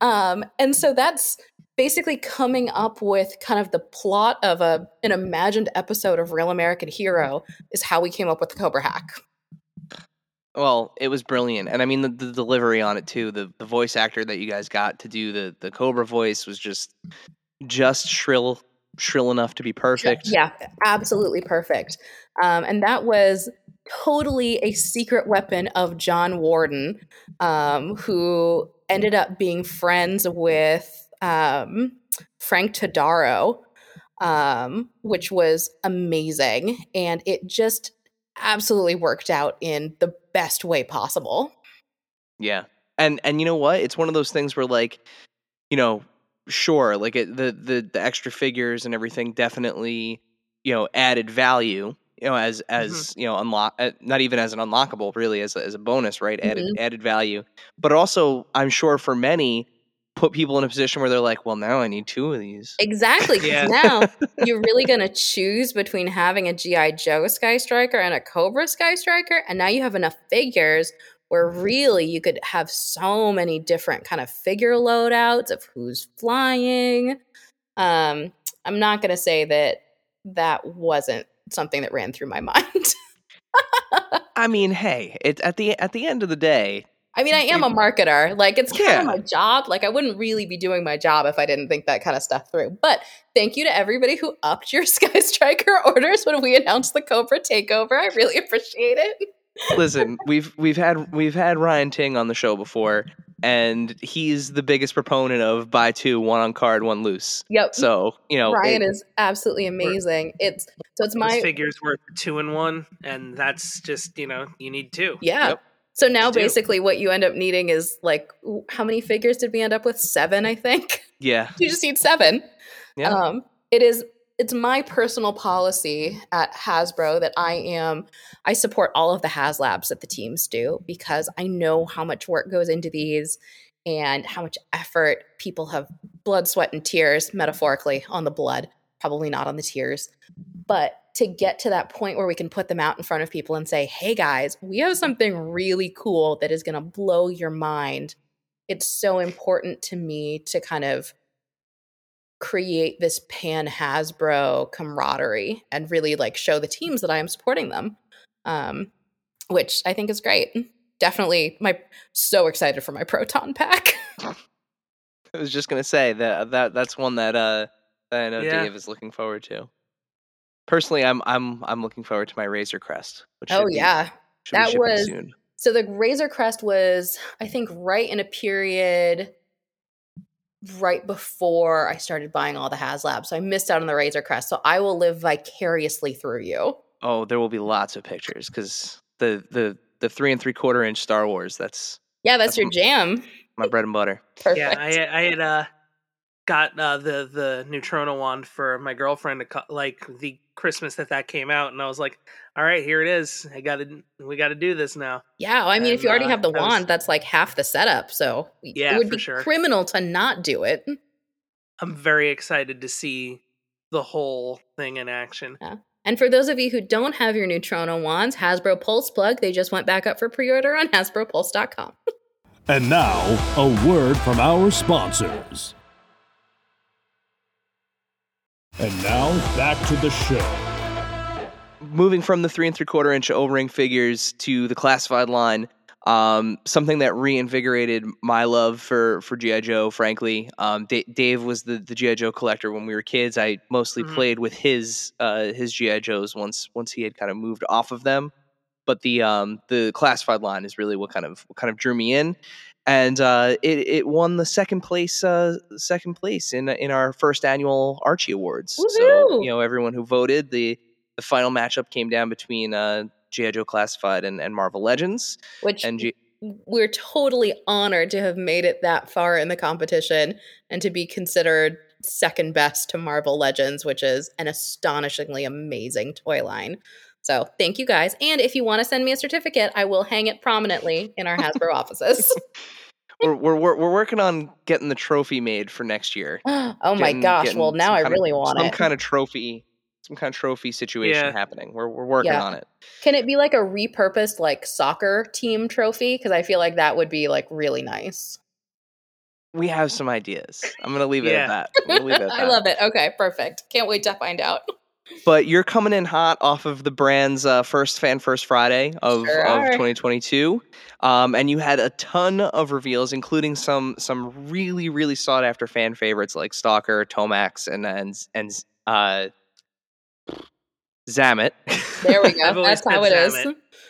Um, and so that's basically coming up with kind of the plot of a an imagined episode of Real American Hero is how we came up with the Cobra hack.
Well, it was brilliant, and I mean the, the delivery on it too. The the voice actor that you guys got to do the the Cobra voice was just just shrill shrill enough to be perfect.
Yeah, absolutely perfect. Um, and that was totally a secret weapon of John Warden, um, who ended up being friends with um, Frank Todaro, um, which was amazing. And it just absolutely worked out in the best way possible.
Yeah. And and you know what? It's one of those things where like, you know, sure, like it, the the the extra figures and everything definitely, you know, added value, you know, as as, you know, unlock uh, not even as an unlockable, really as a, as a bonus, right? Added added value. But also, I'm sure for many put people in a position where they're like, well, now I need two of these.
Exactly. 'cause
Yeah.
now *laughs* you're really going to choose between having a G.I. Joe Sky Striker and a Cobra Sky Striker. And now you have enough figures where really you could have so many different kind of figure loadouts of who's flying. Um, I'm not going to say that that wasn't something that ran through my *laughs* mind.
I mean, hey, it at the at the end of the day,
I mean, I am a marketer. Like, it's kind
Yeah.
of my job. Like, I wouldn't really be doing my job if I didn't think that kind of stuff through. But thank you to everybody who upped your *laughs* Sky Striker orders when we announced the Cobra takeover. I really appreciate it.
listen, we've we've had we've had Ryan Ting on the show before, and he's the biggest proponent of buy two, one on card, one loose.
Yep.
So you know,
Ryan
it-
is absolutely amazing. It's so it's my
figures worth two and one, and that's just you know you need two.
yeah.
Yep.
So now
Just do.
basically what you end up needing is like how many figures did we end up with? Seven, I think.
yeah, *laughs*
you just need seven.
Yeah.
Um, it is it's my personal policy at Hasbro that I am I support all of the HasLabs that the teams do because I know how much work goes into these and how much effort people have blood, sweat, and tears, metaphorically, on the blood, probably not on the tears. But to get to that point where we can put them out in front of people and say, hey guys, we have something really cool that is going to blow your mind. It's so important to me to kind of create this pan Hasbro camaraderie and really like show the teams that I am supporting them. Um, which I think is great. Definitely my so excited for my proton pack. *laughs*
I was just gonna say that that that's one that uh that I know
Yeah.
Dave is looking forward to. Personally, I'm I'm I'm looking forward to my Razor Crest. Which
Oh yeah.
be
That was-
soon.
So the Razor Crest was, I think, right in a period right before I started buying all the HasLab. So I missed out on the Razor Crest. So I will live vicariously through you.
Oh, there will be lots of pictures because the the the three and three quarter inch Star Wars. That's
Yeah, that's
That's
your
m-
jam.
my bread and butter.
Perfect.
Yeah, I I had uh got uh, the the Neutrona wand for my girlfriend to co- like the Christmas that that came out, and I was like, all right, here it is. I got to we got to do this now.
Yeah, well, I mean, if you already
uh,
have the
I was-
wand, that's like half the setup. So
Yeah,
it would be
sure.
criminal to not do it.
I'm very excited to see the whole thing in action.
And for those of you who don't have your Neutrona wands, Hasbro Pulse Plug, they just went back up for pre-order on HasbroPulse.com.
And now, a word from our sponsors. And now, back to the show.
moving from the three and three quarter inch O-ring figures to the classified line, um, something that reinvigorated my love for for GI Joe. Frankly, um, Da- Dave was the the GI Joe collector when we were kids. I mostly
Mhm.
played with his uh, his GI Joes once once he had kind of moved off of them. But the um, the classified line is really what kind of what kind of drew me in. And uh, it, it won the second place uh, second place in in our first annual Archie Awards. So you know everyone who voted the the final matchup came down between uh, G.I. Joe Classified and, and Marvel Legends.
Which
And G-
we're totally honored to have made it that far in the competition and to be considered second best to Marvel Legends, which is an astonishingly amazing toy line. So thank you guys. And if you want to send me a certificate, I will hang it prominently in our Hasbro *laughs* offices. *laughs*
we're, we're we're we're working on getting the trophy made for next year. *gasps*
oh my
Getting-
gosh.
getting
Well, now I
kind of-
really want
some
it.
kind of trophy, some kind of trophy situation
Yeah.
happening. We're we're working
Yeah.
on it.
Can it be like a repurposed like soccer team trophy? Because I feel like that would be like really nice.
We have some ideas. I'm gonna leave it
Yeah.
at that. I'm gonna leave it at *laughs*
I love it. Okay, perfect. Can't wait to find out.
But you're coming in hot off of the brand's uh, first Fan First Friday of,
Sure
of 2022, um, and you had a ton of reveals, including some some really really sought after fan favorites like Stalker, Tomax, and and and uh, Xamot.
There we go. *laughs* That's how it is.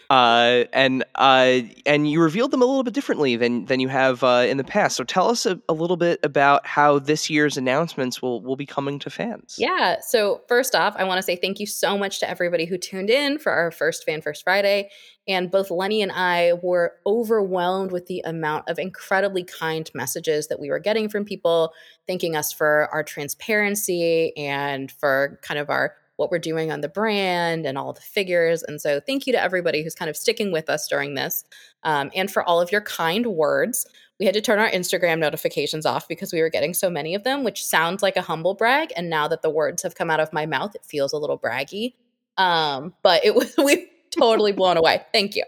Uh, and uh, and you revealed them a little bit differently than than you have uh, in the past. So tell us a, a little bit about how this year's announcements will will be coming to fans.
Yeah. So, first off, I want to say thank you so much to everybody who tuned in for our first Fan First Friday. And both Lenny and I were overwhelmed with the amount of incredibly kind messages that we were getting from people thanking us for our transparency and for kind of our what we're doing on the brand and all the figures. And so, thank you to everybody who's kind of sticking with us during this um, and for all of your kind words. We had to turn our Instagram notifications off because we were getting so many of them, which sounds like a humble brag. And now that the words have come out of my mouth, it feels a little braggy. Um, but it *laughs* was we totally *laughs* blown away. Thank you.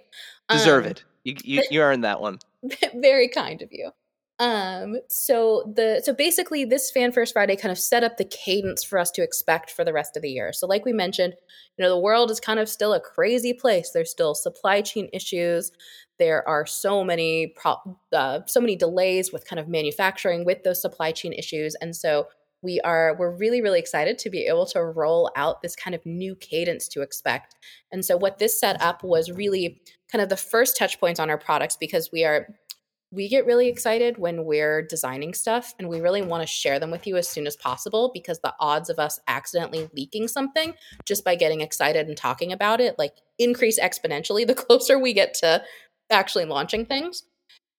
Deserve
Um,
it. You, you *laughs* you earned that one.
very kind of you. Um, so the so basically this Fan First Friday kind of set up the cadence for us to expect for the rest of the year. So like we mentioned, you know, the world is kind of still a crazy place. There's still supply chain issues. There are so many pro- uh, so many delays with kind of manufacturing with those supply chain issues, and so we are we're really really excited to be able to roll out this kind of new cadence to expect. And so what this set up was really kind of the first touch points on our products because we are we get really excited when we're designing stuff and we really want to share them with you as soon as possible because the odds of us accidentally leaking something just by getting excited and talking about it like increase exponentially the *laughs* closer we get to actually launching things.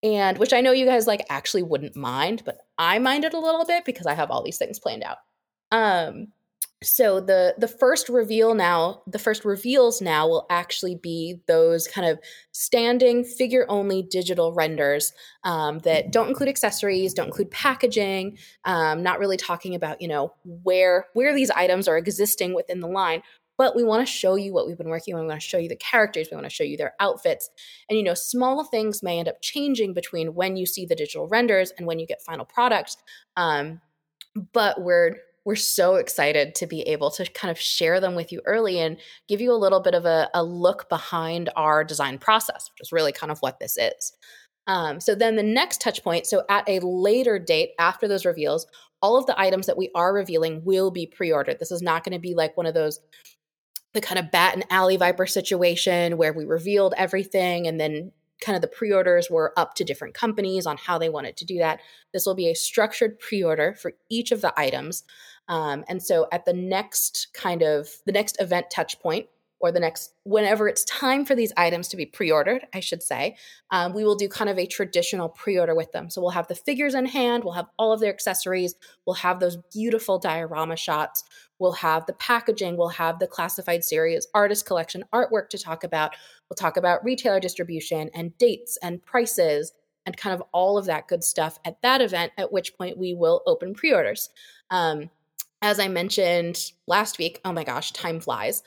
And which i know you guys like actually wouldn't mind but i mind it a little bit because i have all these things planned out. Um so the the first reveal now the first reveals now will actually be those kind of standing figure only digital renders um, that don't include accessories don't include packaging um, not really talking about you know where where these items are existing within the line. But we want to show you what we've been working on. We want to show you the characters. We want to show you their outfits. And you know small things may end up changing between when you see the digital renders and when you get final products um, but we're we're so excited to be able to kind of share them with you early and give you a little bit of a, a look behind our design process, which is really kind of what this is. Um, so then the next touch point, so at a later date after those reveals, all of the items that we are revealing will be pre-ordered. This is not going to be like one of those the kind of bat and alley viper situation where we revealed everything and then kind of the pre-orders were up to different companies on how they wanted to do that this will be a structured pre-order for each of the items um, and so at the next kind of the next event touch point or the next whenever it's time for these items to be pre-ordered i should say um, we will do kind of a traditional pre-order with them. So we'll have the figures in hand we'll have all of their accessories we'll have those beautiful diorama shots we'll have the packaging we'll have the classified series artist collection artwork to talk about. We'll talk about retailer distribution and dates and prices and kind of all of that good stuff at that event at which point we will open pre-orders. Um, as I mentioned last week, oh my gosh, time flies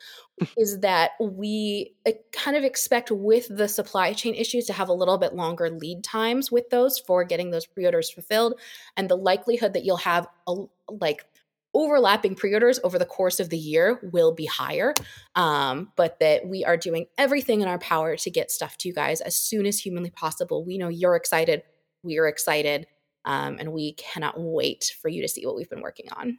is that we uh, kind of expect with the supply chain issues to have a little bit longer lead times with those for getting those pre-orders fulfilled and the likelihood that you'll have a, like overlapping pre-orders over the course of the year will be higher um, but that we are doing everything in our power to get stuff to you guys as soon as humanly possible. We know you're excited we're excited um, and we cannot wait for you to see what we've been working on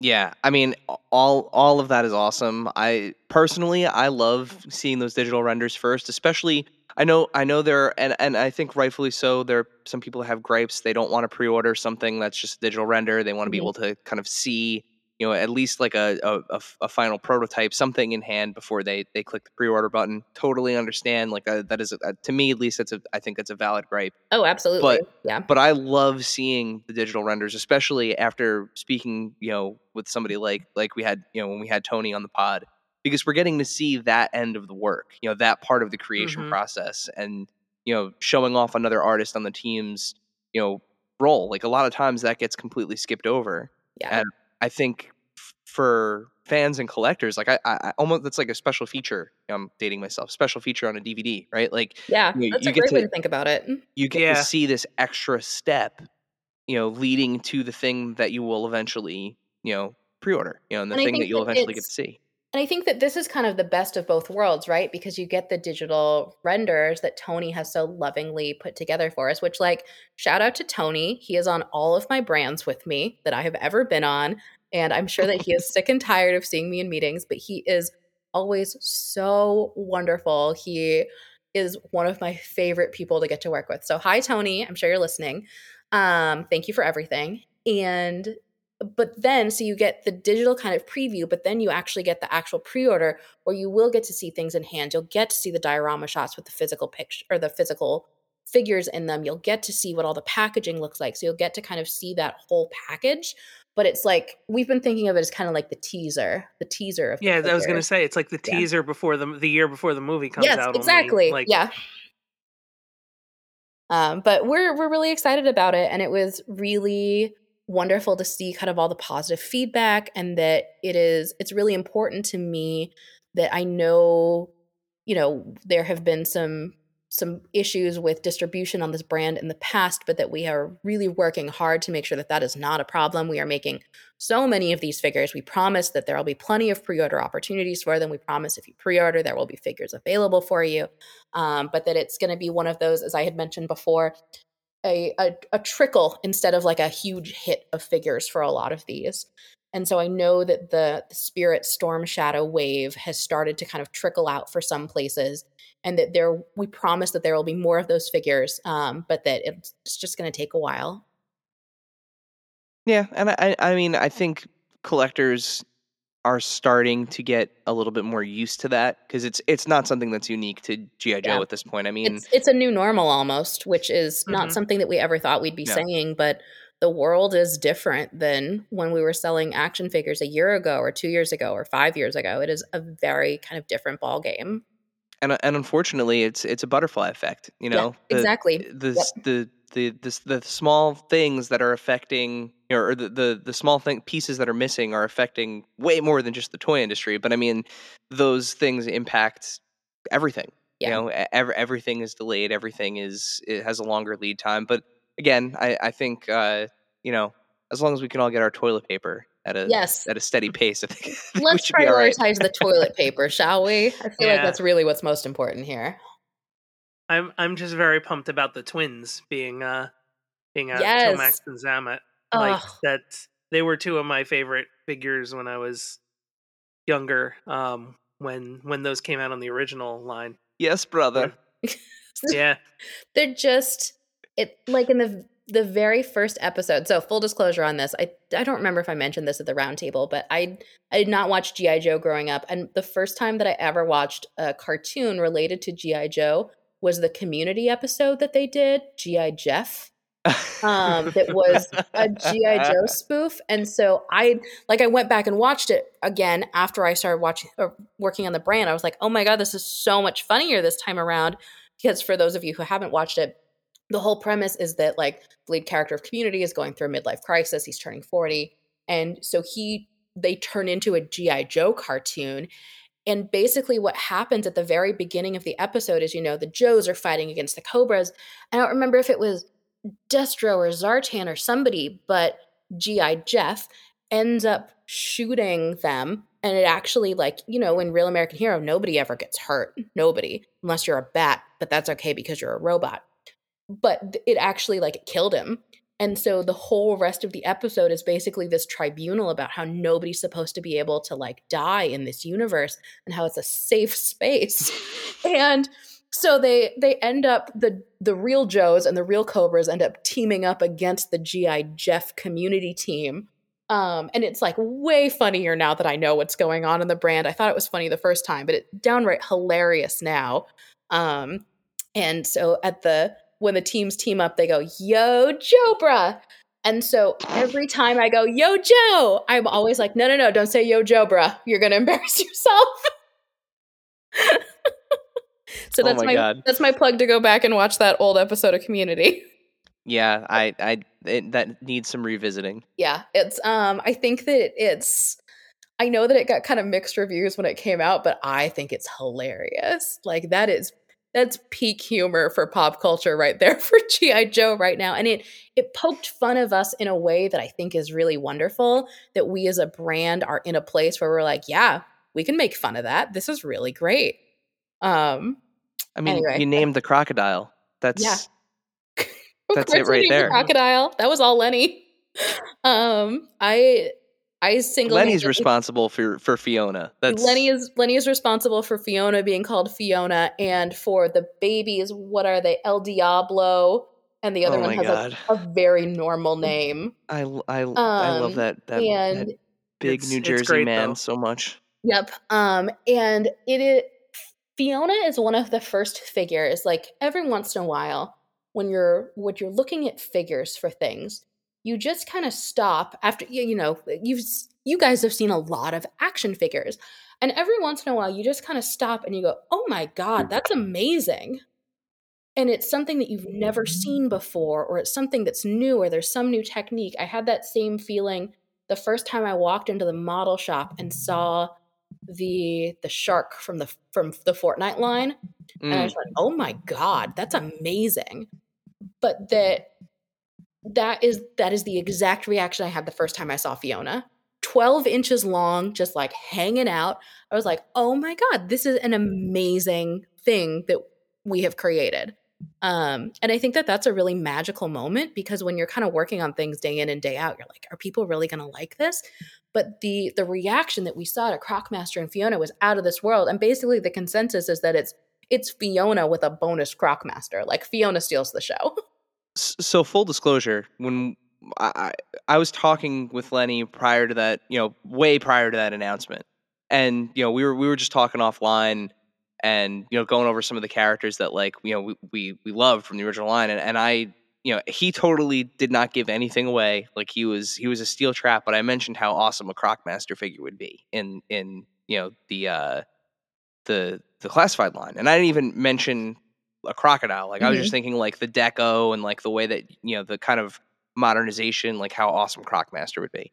Yeah, I mean, all all of that is awesome. I personally, I love seeing those digital renders first, especially. I know, I know there, and and I think rightfully so. There are some people have gripes. They don't want to pre-order something that's just a digital render. They want to be
Mhm.
able to kind of see, you know, at least like a, a, a final prototype, something in hand before they they click the pre-order button. Totally understand. Like uh, that is a, to me at least. That's a I think that's a valid gripe
oh absolutely but yeah
but I love seeing the digital renders, especially after speaking, you know, with somebody like like we had, you know, when we had Tony on the pod, because we're getting to see that end of the work, you know, that part of the creation
Mhm.
process, and you know, showing off another artist on the team's, you know, role. Like a lot of times that gets completely skipped over.
yeah
And I think f- for fans and collectors, like I, I I almost that's like a special feature. I'm dating myself. Special feature on a DVD, right? Like
yeah
you-
that's
you
a
get
great way
to-
to think about it mm.
you get
Yeah.
to see this extra step, you know, leading to the thing that you will eventually, you know, pre-order, you know, and the
And
thing that you'll
that
eventually get to see.
And I think that this is kind of the best of both worlds, right? Because you get the digital renders that Tony has so lovingly put together for us, which, like, shout out to Tony. He is on all of my brands with me that I have ever been on. And I'm sure that he is sick and tired of seeing me in meetings, but he is always so wonderful. He is one of my favorite people to get to work with. So, hi, Tony. I'm sure you're listening. Um, thank you for everything. And but then so you get the digital kind of preview but then you actually get the actual pre-order where you will get to see things in hand. You'll get to see the diorama shots with the physical picture or the physical figures in them. You'll get to see what all the packaging looks like. So you'll get to kind of see that whole package but it's like we've been thinking of it as kind of like the teaser the teaser of the
Yeah, I was gonna say it's like the
Yeah.
teaser before the the year before the movie comes
yes
out. only,
exactly.
Like,
yeah. Um, but we're we're really excited about it and it was really wonderful to see kind of all the positive feedback and that it is it's really important to me that I know you know there have been some some issues with distribution on this brand in the past but that we are really working hard to make sure that that is not a problem. We are making so many of these figures. We promise that there will be plenty of pre-order opportunities for them. We promise if you pre-order there will be figures available for you. Um, but that it's going to be one of those as i had mentioned before a, a, a trickle instead of like a huge hit of figures for a lot of these. And so I know that the, the Spirit Storm Shadow wave has started to kind of trickle out for some places, and that there we promise that there will be more of those figures, um, but that it's just going to take a while.
Yeah, and I I mean, I think collectors are starting to get a little bit more used to that because it's it's not something that's unique to GI Joe
Yeah.
at this point. I mean,
It's it's a new normal almost, which is not
Mhm.
something that we ever thought we'd be
No.
saying, but the world is different than when we were selling action figures a year ago or 2 years ago or 5 years ago. It is a very kind of different ball game.
and and unfortunately, it's it's a butterfly effect. You know,
yeah, exactly.
the s- the the the, the small things that are affecting you know, or the, the the small thing pieces that are missing are affecting way more than just the toy industry but i mean those things impact everything
Yeah.
you know ev- everything is delayed everything is it has a longer lead time but again i i think uh you know as long as we can all get our toilet paper at a
Yes.
at a steady pace i *laughs* think, I think we
Let's
should be all right
prioritize the toilet paper, shall we? I feel like that's really what's most important here.
I'm I'm just very pumped about the twins being uh being uh
Yes.
Tomax and Xamot. Like that they were two of my favorite figures when I was younger um, when when those came out on the original line.
Yes, brother. *laughs*
Yeah,
They're just it like in the the very first episode. So full disclosure on this, I I don't remember if I mentioned this at the roundtable, but I I did not watch GI Joe growing up, and the first time that I ever watched a cartoon related to GI Joe was the Community episode that they did, GI Jeff. um that was a gi joe *laughs* spoof. And so i like i went back and watched it again after i started watching or working on the brand. I was like oh my god this is so much funnier this time around. Because for those of you who haven't watched it the whole premise is that like the lead character of community is going through a midlife crisis. He's turning 40 and so he they turn into a gi joe cartoon and basically what happens at the very beginning of the episode is you know the joes are fighting against the cobras. I don't remember if it was destro or zartan or somebody but gi jeff ends up shooting them. And it actually like you know in real american hero nobody ever gets hurt. Nobody unless you're a bat but that's okay because you're a robot. But it actually like killed him and so the whole rest of the episode is basically this tribunal about how nobody's supposed to be able to like die in this universe and how it's a safe space *laughs* and so they they end up the the real joes and the real cobras end up teaming up against the gi jeff community team um, and it's like way funnier now that I know what's going on in the brand. I thought it was funny the first time, but it's downright hilarious now. Um, and so at the when the teams team up, they go, "Yo, Jobra," and so every time I go, "Yo, Joe," I'm always like, "No, no, no! Don't say Yo, Jobra. You're gonna *laughs* embarrass yourself." *laughs* so
Oh
that's
my
my,
God.
that's my plug to go back and watch that old episode of Community. *laughs*
Yeah, I, I, it, that needs some revisiting.
yeah it's um i think that it's i know that it got kind of mixed reviews when it came out but i think it's hilarious like that is that's peak humor for pop culture right there *laughs* for gi joe right now and it it poked fun of us in a way that i think is really wonderful that we as a brand are in a place where we're like yeah we can make fun of that this is really great um
I mean,
Anyway.
you named the crocodile. That's
Yeah.
That's it right there.
crocodile that was all lenny *laughs* um i i single
Lenny's responsible for for Fiona. That's
Lenny is Lenny is responsible for Fiona being called Fiona, and for the babies, what are they? El Diablo, and the other
oh
one has a, a very normal name.
I love
Um,
that that,
and
that big New Jersey
great,
man
though.
so much.
Yep. Um, and it is Fiona is one of the first figures. Like every once in a while, when you're when you're looking at figures for things, you just kind of stop after you you know you've you guys have seen a lot of action figures, and every once in a while, you just kind of stop and you go, "Oh my god, that's amazing." And it's something that you've never seen before, or it's something that's new, or there's some new technique. I had that same feeling the first time I walked into the model shop and saw the the shark from the from the Fortnite line, and I
Mm,
was like, "Oh my god, that's amazing!" But that that is that is the exact reaction I had the first time I saw Fiona. 12 inches long, just like hanging out. I was like, oh my God, this is an amazing thing that we have created. Um, and I think that that's a really magical moment because when you're kind of working on things day in and day out, you're like, are people really going to like this? But the the reaction that we saw to Crocmaster and Fiona was out of this world. And basically, the consensus is that it's it's Fiona with a bonus Crocmaster. Like Fiona steals the show. *laughs*
So full disclosure when I, I I was talking with lenny prior to that you know way prior to that announcement. And you know we were we were just talking offline and you know going over some of the characters that like you know we we, we loved from the original line. And, and i you know he totally did not give anything away. Like he was he was a steel trap but i mentioned how awesome a crocmaster figure would be in in you know the uh the the classified line. And i didn't even mention a crocodile. Like i was just mm-hmm. thinking like the deco and like the way that you know the kind of modernization like how awesome crocmaster would be.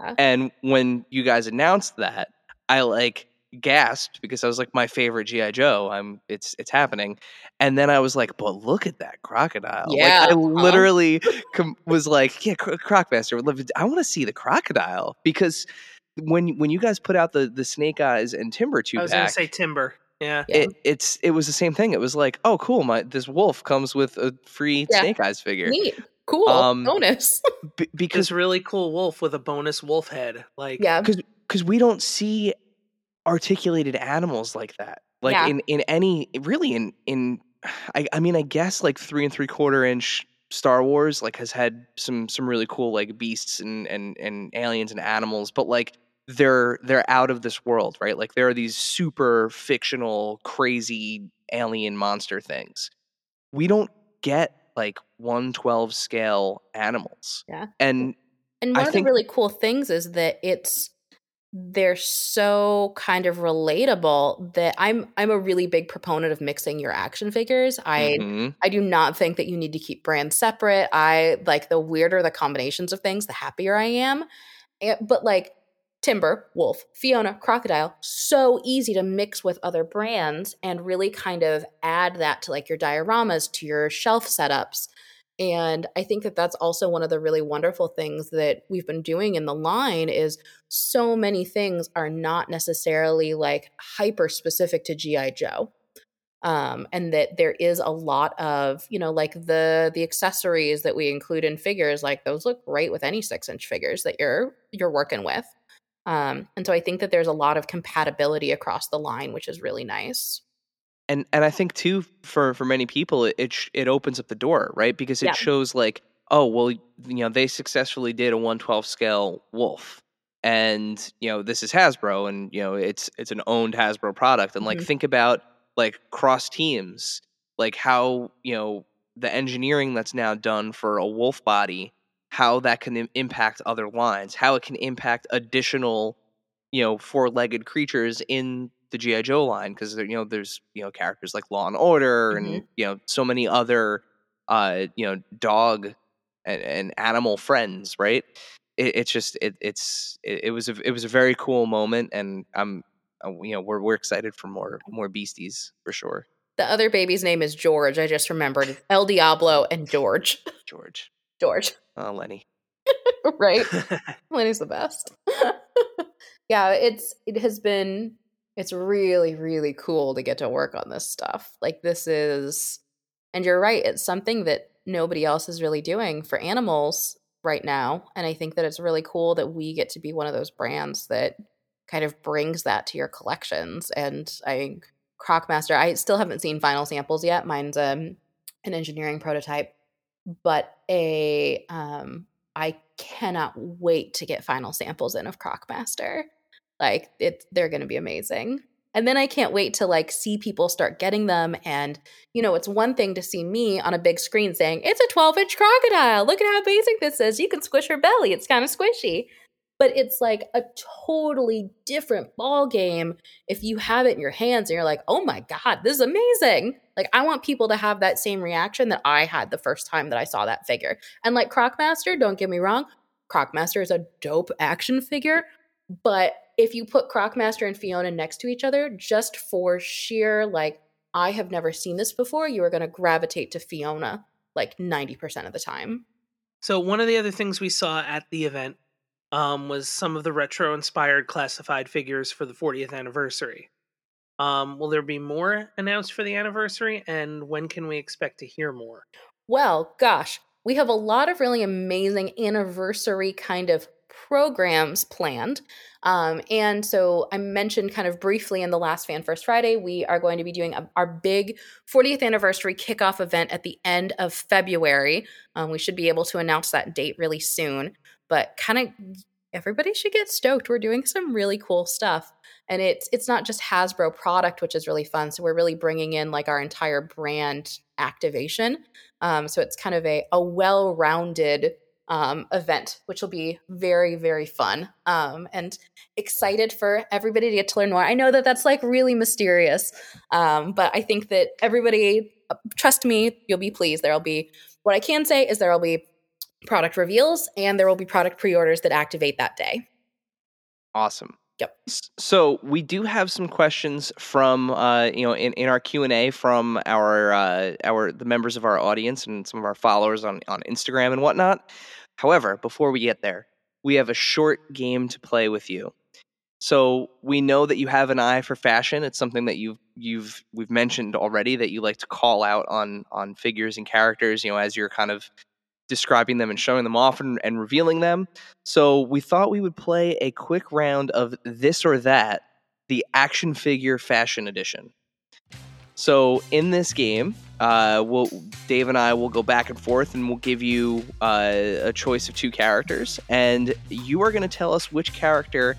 Yeah.
and when you guys announced that i like gasped because i was like my favorite gi joe. I'm it's it's happening. And then i was like but look at that crocodile.
Yeah,
like i
huh?
literally com- was like yeah Cro- crocmaster would love to, i want to see the crocodile. Because when when you guys put out the the snake eyes and timber two
I was gonna say timber. Yeah.
Yeah.
it, it's it was the same thing. It was like, oh, cool, my this wolf comes with a free
Yeah.
Snake Eyes figure
Neat. Cool.
Um,
bonus. *laughs*
B- because
This really cool wolf with a bonus wolf head. Like,
yeah. *laughs*
because because we don't see articulated animals like that. Like
Yeah.
in in any really in in I I mean I guess like three and three quarter inch Star Wars like has had some some really cool like beasts and and and aliens and animals, but like they're they're out of this world, right? Like there are these super fictional, crazy alien monster things. We don't get like 112 scale animals.
Yeah.
And
And
I
one of
think-
the really cool things is that it's they're so kind of relatable that I'm I'm a really big proponent of mixing your action figures. I
Mhm.
I do not think that you need to keep brands separate. I like the weirder the combinations of things, the happier I am. And- but like Timber, Wolf, Fiona, Crocodile, so easy to mix with other brands and really kind of add that to like your dioramas, to your shelf setups. And I think that that's also one of the really wonderful things that we've been doing in the line is so many things are not necessarily like hyper specific to GI Joe. Um, and that there is a lot of you know like the the accessories that we include in figures like those look great with any six inch figures that you're you're working with um, and so i think that there's a lot of compatibility across the line which is really nice
and and I think too for for many people it it, it opens up the door right because it
Yeah.
shows like oh well you know they successfully did a 112 scale wolf and you know this is Hasbro and you know it's it's an owned Hasbro product and like
Mhm.
think about like cross teams like how you know the engineering that's now done for a wolf body how that can Im- impact other lines how it can impact additional you know four-legged creatures in the GI Joe line because you know there's you know characters like Law and Order and you know so many other uh you know dog and, and animal friends right? It, it's just it, it's it, it was a it was a very cool moment and I'm uh, you know we're we're excited for more more beasties for sure.
The other baby's name is george. I just remembered. El diablo and george. *laughs*
George
george *laughs*
oh Lenny
right *laughs* Lenny's the best. *laughs* yeah, it's it has been it's really really cool to get to work on this stuff. Like this is and you're right, it's something that nobody else is really doing for animals right now, and I think that it's really cool that we get to be one of those brands that kind of brings that to your collections and I Crocmaster, I still haven't seen final samples yet. Mine's um an engineering prototype, but a um I cannot wait to get final samples in of Crocmaster. Like it they're going to be amazing. And then I can't wait to like see people start getting them and you know, it's one thing to see me on a big screen saying, "It's a 12-inch crocodile. Look at how basic this is. You can squish her belly. It's kind of squishy." But it's like a totally different ball game if you have it in your hands and you're like, "Oh my god, this is amazing." Like I want people to have that same reaction that I had the first time that I saw that figure. And like Crocmaster, don't get me wrong, Crocmaster is a dope action figure, but if you put Crocmaster and Fiona next to each other, just for sheer like, I have never seen this before, you are going to gravitate to Fiona like 90% of the time.
So one of the other things we saw at the event um, was some of the retro-inspired classified figures for the 40th anniversary. Um, will there be more announced for the anniversary, and when can we expect to hear more?
Well, gosh, we have a lot of really amazing anniversary kind of programs planned. Um, and so I mentioned kind of briefly in the last Fan First Friday, we are going to be doing a, our big 40th anniversary kickoff event at the end of February. Um, we should be able to announce that date really soon, but kind of everybody should get stoked. We're doing some really cool stuff. And it's it's not just Hasbro product, which is really fun. So we're really bringing in like our entire brand activation. Um, so it's kind of a, a well-rounded um, event, which will be very, very fun. Um, and excited for everybody to get to learn more. I know that that's like really mysterious, um, but I think that everybody, uh, trust me, you'll be pleased. There'll be, what I can say is there will be product reveals and there will be product pre orders that activate that day.
Awesome.
Yep.
So we do have some questions from uh, you know in, in our Q and A from our uh, our the members of our audience and some of our followers on on Instagram and whatnot. However, before we get there, we have a short game to play with you. So we know that you have an eye for fashion. It's something that you've you've we've mentioned already that you like to call out on on figures and characters. You know, as you're kind of describing them and showing them off and, and revealing them. So we thought we would play a quick round of this or that the action figure fashion edition. So in this game, uh, we'll, Dave and I will go back and forth, and we'll give you uh, a choice of two characters, and you are going to tell us which character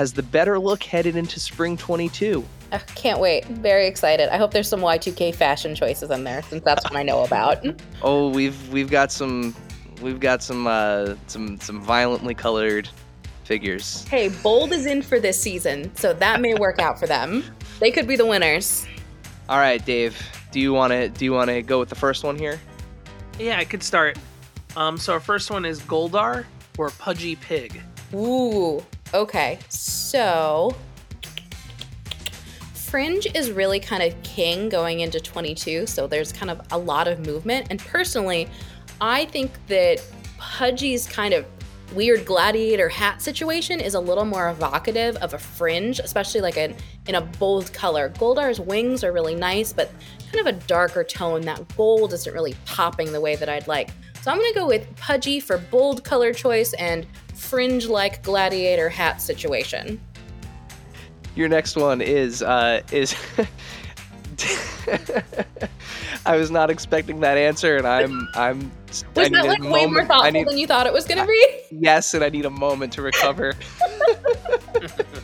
has the better look headed into spring 22.
I can't wait. Very excited. I hope there's some Y2K fashion choices in there since that's what I know about. *laughs*
Oh, we've we've got some we've got some uh, some some violently colored figures.
Hey, Bold is in for this season, so that may work out for them. They could be the winners.
All right, Dave. Do you want to do you want to go with the first one here?
Yeah, I could start. Um, so our first one is Goldar or Pudgy Pig.
Ooh, okay. So Fringe is really kind of king going into 22, so there's kind of a lot of movement. And personally, I think that Pudgy's kind of weird gladiator hat situation is a little more evocative of a fringe, especially like a, in a bold color. Goldar's wings are really nice, but kind of a darker tone. That gold isn't really popping the way that I'd like. So I'm gonna go with Pudgy for bold color choice and fringe like gladiator hat situation.
Your next one is uh, is. *laughs* I was not expecting that answer, and I'm I'm.
Was
I
that like way more
moment-
thoughtful
need-
than you thought it was gonna be?
Yes, and I need a moment to recover. *laughs*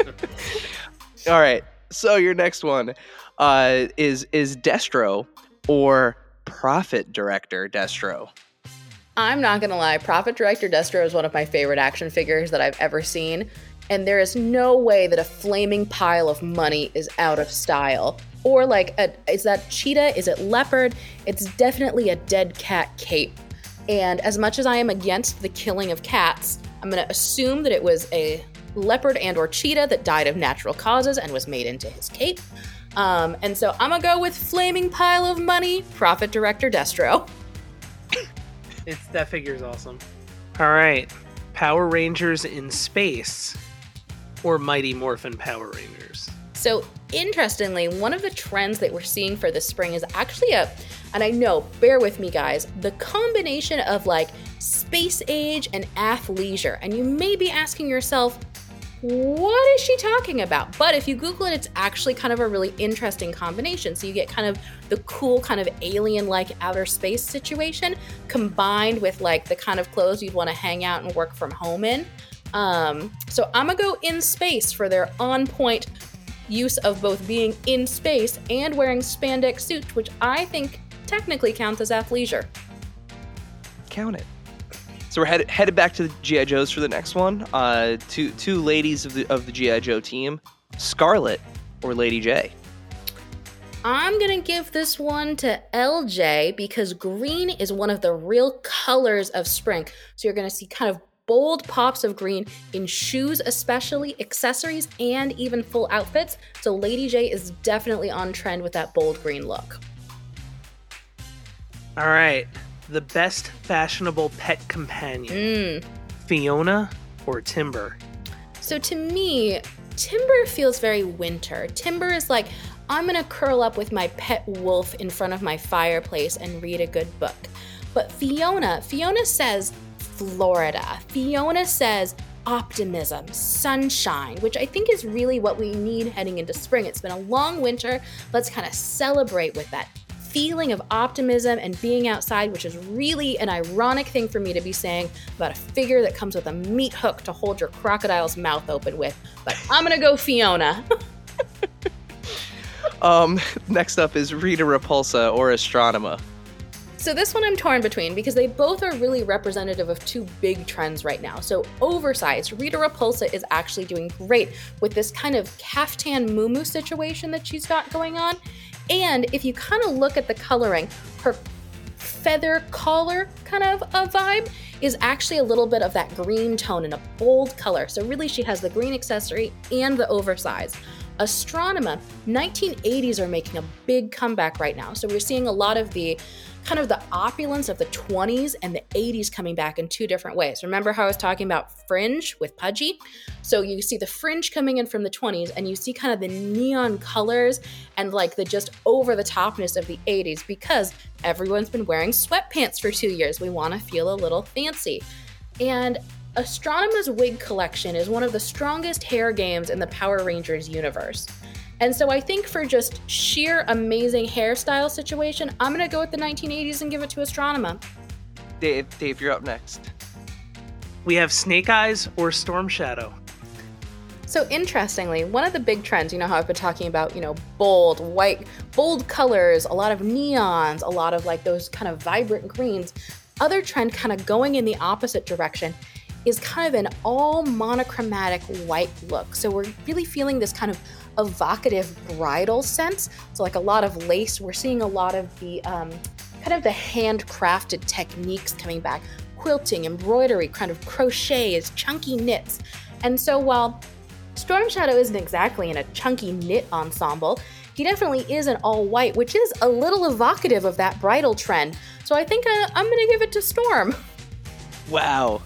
All right. So your next one uh, is is Destro or Profit Director Destro.
I'm not gonna lie, Profit Director Destro is one of my favorite action figures that I've ever seen, and there is no way that a flaming pile of money is out of style. Or like, a, is that cheetah? Is it leopard? It's definitely a dead cat cape. And as much as I am against the killing of cats, I'm gonna assume that it was a leopard and or cheetah that died of natural causes and was made into his cape. Um, and so I'm gonna go with flaming pile of money, profit Director Destro.
It's that figure's awesome. All right, Power Rangers in space or Mighty Morphin Power Rangers.
So, interestingly, one of the trends that we're seeing for the spring is actually a, and I know, bear with me, guys, the combination of like space age and athleisure. And you may be asking yourself, what is she talking about? But if you Google it, it's actually kind of a really interesting combination. So you get kind of the cool, kind of alien like outer space situation combined with like the kind of clothes you'd want to hang out and work from home in. Um, so I'm gonna go in space for their on point use of both being in space and wearing spandex suits, which I think technically counts as athleisure.
Count it. So we're headed headed back to the GI Joes for the next one. Uh, two two ladies of the of the GI Joe team, Scarlet or Lady J.
I'm gonna give this one to LJ because green is one of the real colors of spring. So you're gonna see kind of bold pops of green in shoes, especially accessories, and even full outfits. So Lady J is definitely on trend with that bold green look.
All right, the best fashionable pet companion,
Mm.
Fiona or Timber.
So to me, Timber feels very winter. Timber is like, I'm gonna curl up with my pet wolf in front of my fireplace and read a good book. But Fiona, Fiona says Florida. Fiona says optimism, sunshine, which I think is really what we need heading into spring. It's been a long winter. Let's kind of celebrate with that feeling of optimism and being outside, which is really an ironic thing for me to be saying about a figure that comes with a meat hook to hold your crocodile's mouth open with. But I'm gonna go Fiona. *laughs*
Um, next up is Rita Repulsa or Astronema.
So this one I'm torn between because they both are really representative of two big trends right now. So oversized, Rita Repulsa is actually doing great with this kind of caftan muumuu situation that she's got going on. And if you kind of look at the coloring, her feather collar kind of a vibe is actually a little bit of that green tone in a bold color. So really she has the green accessory and the oversized. Astronema, 1980s are making a big comeback right now. So we're seeing a lot of the kind of the opulence of the 20s and the 80s coming back in two different ways. Remember how I was talking about fringe with Pudgy? So you see the fringe coming in from the 20s and you see kind of the neon colors and like the just over the topness of the 80s because everyone's been wearing sweatpants for two years. We want to feel a little fancy. And Astronema's wig collection is one of the strongest hair games in the Power Rangers universe. And so I think for just sheer amazing hairstyle situation, I'm gonna go with the 1980s and give it to Astronema.
Dave, Dave, you're up next.
We have Snake Eyes or Storm Shadow.
So interestingly, one of the big trends, you know how I've been talking about, you know, bold, white, bold colors, a lot of neons, a lot of like those kind of vibrant greens. Other trend kind of going in the opposite direction is kind of an all monochromatic white look. So we're really feeling this kind of evocative bridal sense. So like a lot of lace, we're seeing a lot of the um, kind of the handcrafted techniques coming back, quilting, embroidery, kind of crochets, chunky knits. And so while Storm Shadow isn't exactly in a chunky knit ensemble, he definitely is an all white, which is a little evocative of that bridal trend. So I think uh, I, am gonna give it to Storm.
Wow.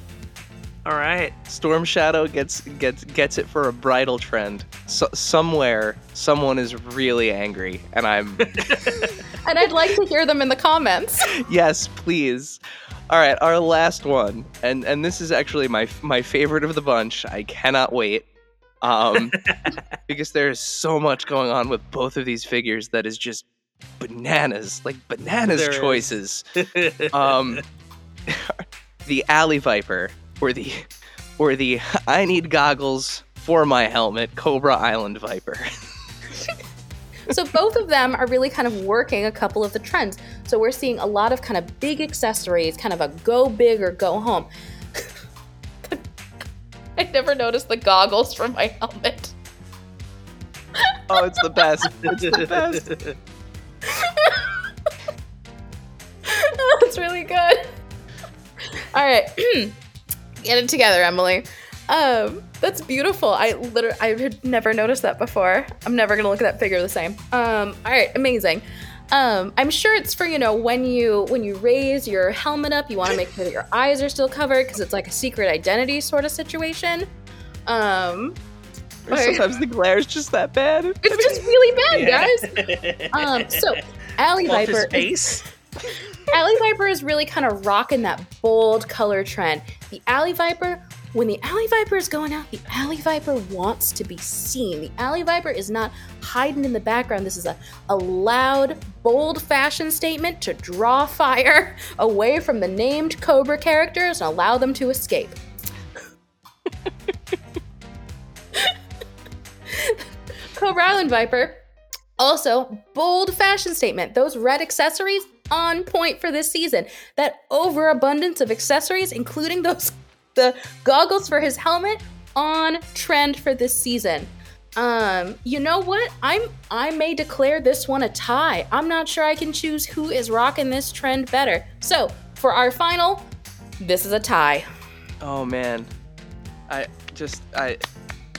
All right.
Storm Shadow gets gets gets it for a bridal trend. So, somewhere, someone is really angry, and I'm. *laughs*
and I'd like to hear them in the comments.
yes, please. All right, our last one, and and this is actually my my favorite of the bunch. I cannot wait, um, *laughs* because there is so much going on with both of these figures that is just bananas, like bananas
There is.
choices. *laughs* um, the Alley Viper or the or the *laughs* I need goggles for my helmet Cobra Island Viper. *laughs*
so both of them are really kind of working a couple of the trends. So we're seeing a lot of kind of big accessories, kind of a go big or go home. *laughs* I never noticed the goggles for my helmet.
oh, it's the best. It's the best.
That's really good. All right. *clears throat* Get it together, Emily. Um, that's beautiful. I literally I had never noticed that before. I'm never gonna look at that figure the same. Um, all right, amazing. Um, I'm sure it's for you know when you when you raise your helmet up, you want to make sure that your eyes are still covered because it's like a secret identity sort of situation. Um,
Or sometimes the glare is just that bad.
it's just really bad, guys. Um, so *laughs* Alley
Off
Viper
his
is
face. *laughs*
Alley Viper is really kind of rocking that bold color trend. The Alley Viper, when the Alley Viper is going out, the Alley Viper wants to be seen. The Alley Viper is not hiding in the background. This is a, a loud, bold fashion statement to draw fire *laughs* away from the named Cobra characters and allow them to escape. Cobra Island Viper. Also, bold fashion statement. Those red accessories on point for this season. That overabundance of accessories, including those *laughs* the goggles for his helmet, on trend for this season. Um, you know what? I'm I may declare this one a tie. I'm not sure I can choose who is rocking this trend better. So, for our final, this is a tie.
Oh man, I just I.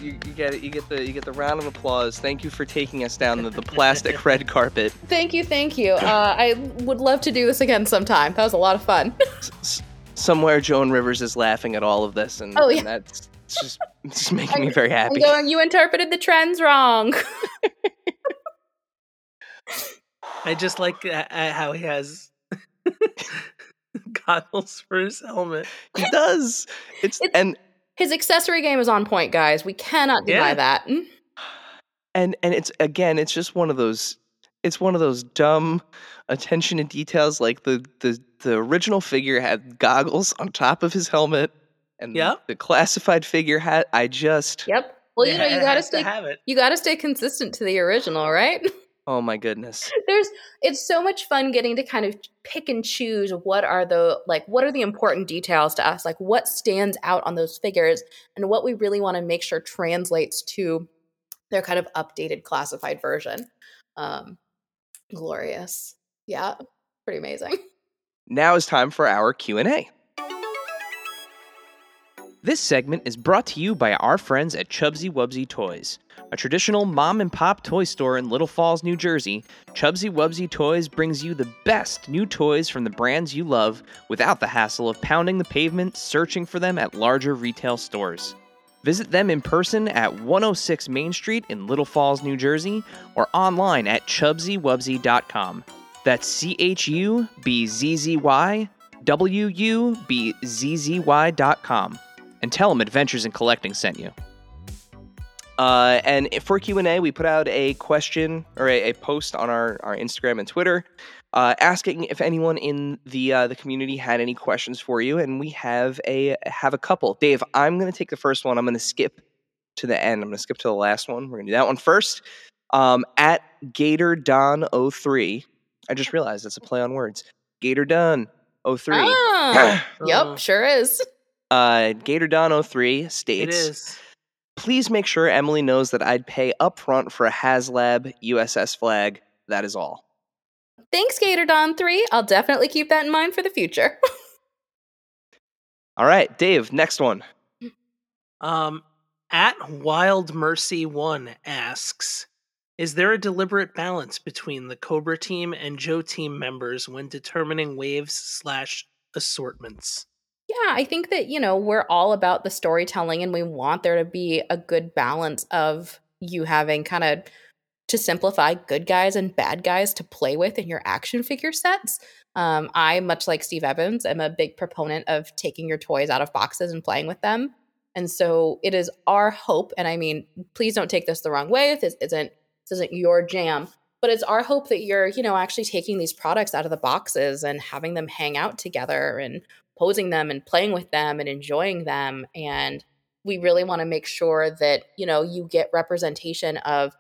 You, you get it. You get the you get the round of applause. Thank you for taking us down the, the plastic *laughs* red carpet.
Thank you, thank you. Uh, I would love to do this again sometime. That was a lot of fun. *laughs*
S- somewhere Joan Rivers is laughing at all of this, and,
Oh, yeah.
and that's it's *laughs* just it's just making me very
I'm
happy.
going, you interpreted the trends wrong.
I just like uh, uh, how he has goggles for his helmet.
He does. It's,
It's-
and
His accessory game is on point, guys. We cannot deny
Yeah.
that. Mm.
and and it's again it's just one of those it's one of those dumb attention to details like the the the original figure had goggles on top of his helmet and
Yep.
the classified figure had i just
Yep. Well, you know, you gotta
to
stay
have it.
you gotta stay consistent to the original, right? *laughs*
oh my goodness
There's it's so much fun getting to kind of pick and choose what are the like what are the important details to us, like what stands out on those figures and what we really want to make sure translates to their kind of updated classified version. Um glorious. Yeah, pretty amazing.
now is time for our q&a this segment is brought to you by our friends at Chubzzy Wubzzy toys a traditional mom and pop toy store in little falls new jersey Chubzzy Wubzzy toys brings you the best new toys from the brands you love without the hassle of pounding the pavement searching for them at larger retail stores Visit them in person at 106 Main Street in Little Falls, New Jersey, or online at chubzzywubzzy.com. That's C H U B Z Z Y W U B Z Z Y dot com. And tell them Adventures in Collecting sent you. Uh, and for Q&A, we put out a question or a, a post on our, our Instagram and Twitter uh, asking if anyone in the uh, the community had any questions for you, and we have a have a couple. Dave, I'm going to take the first one. I'm going to skip to the end. I'm going to skip to the last one. We're going to do that one first. Um, at Gator Don 03, I just realized that's a play on words. Gator Don 03.
Ah, *clears throat* yep, sure is.
Uh, Gator Don 03 states,
is.
please make sure Emily knows that I'd pay upfront for a HasLab USS flag. That is all.
Thanks, Gator Don 3. I'll definitely keep that in mind for the future.
All right, Dave, next one.
Um, at Wild Mercy One asks, "Is there a deliberate balance between the Cobra team and Joe team members when determining waves slash assortments?"
Yeah, I think that, you know, we're all about the storytelling and we want there to be a good balance of you having kind of to simplify good guys and bad guys to play with in your action figure sets. Um, I, much like Steve Evans, am a big proponent of taking your toys out of boxes and playing with them. And so it is our hope, and I mean, please don't take this the wrong way. This isn't this isn't your jam, but it's our hope that you're, you know, actually taking these products out of the boxes and having them hang out together and posing them and playing with them and enjoying them. And we really want to make sure that you know you get representation of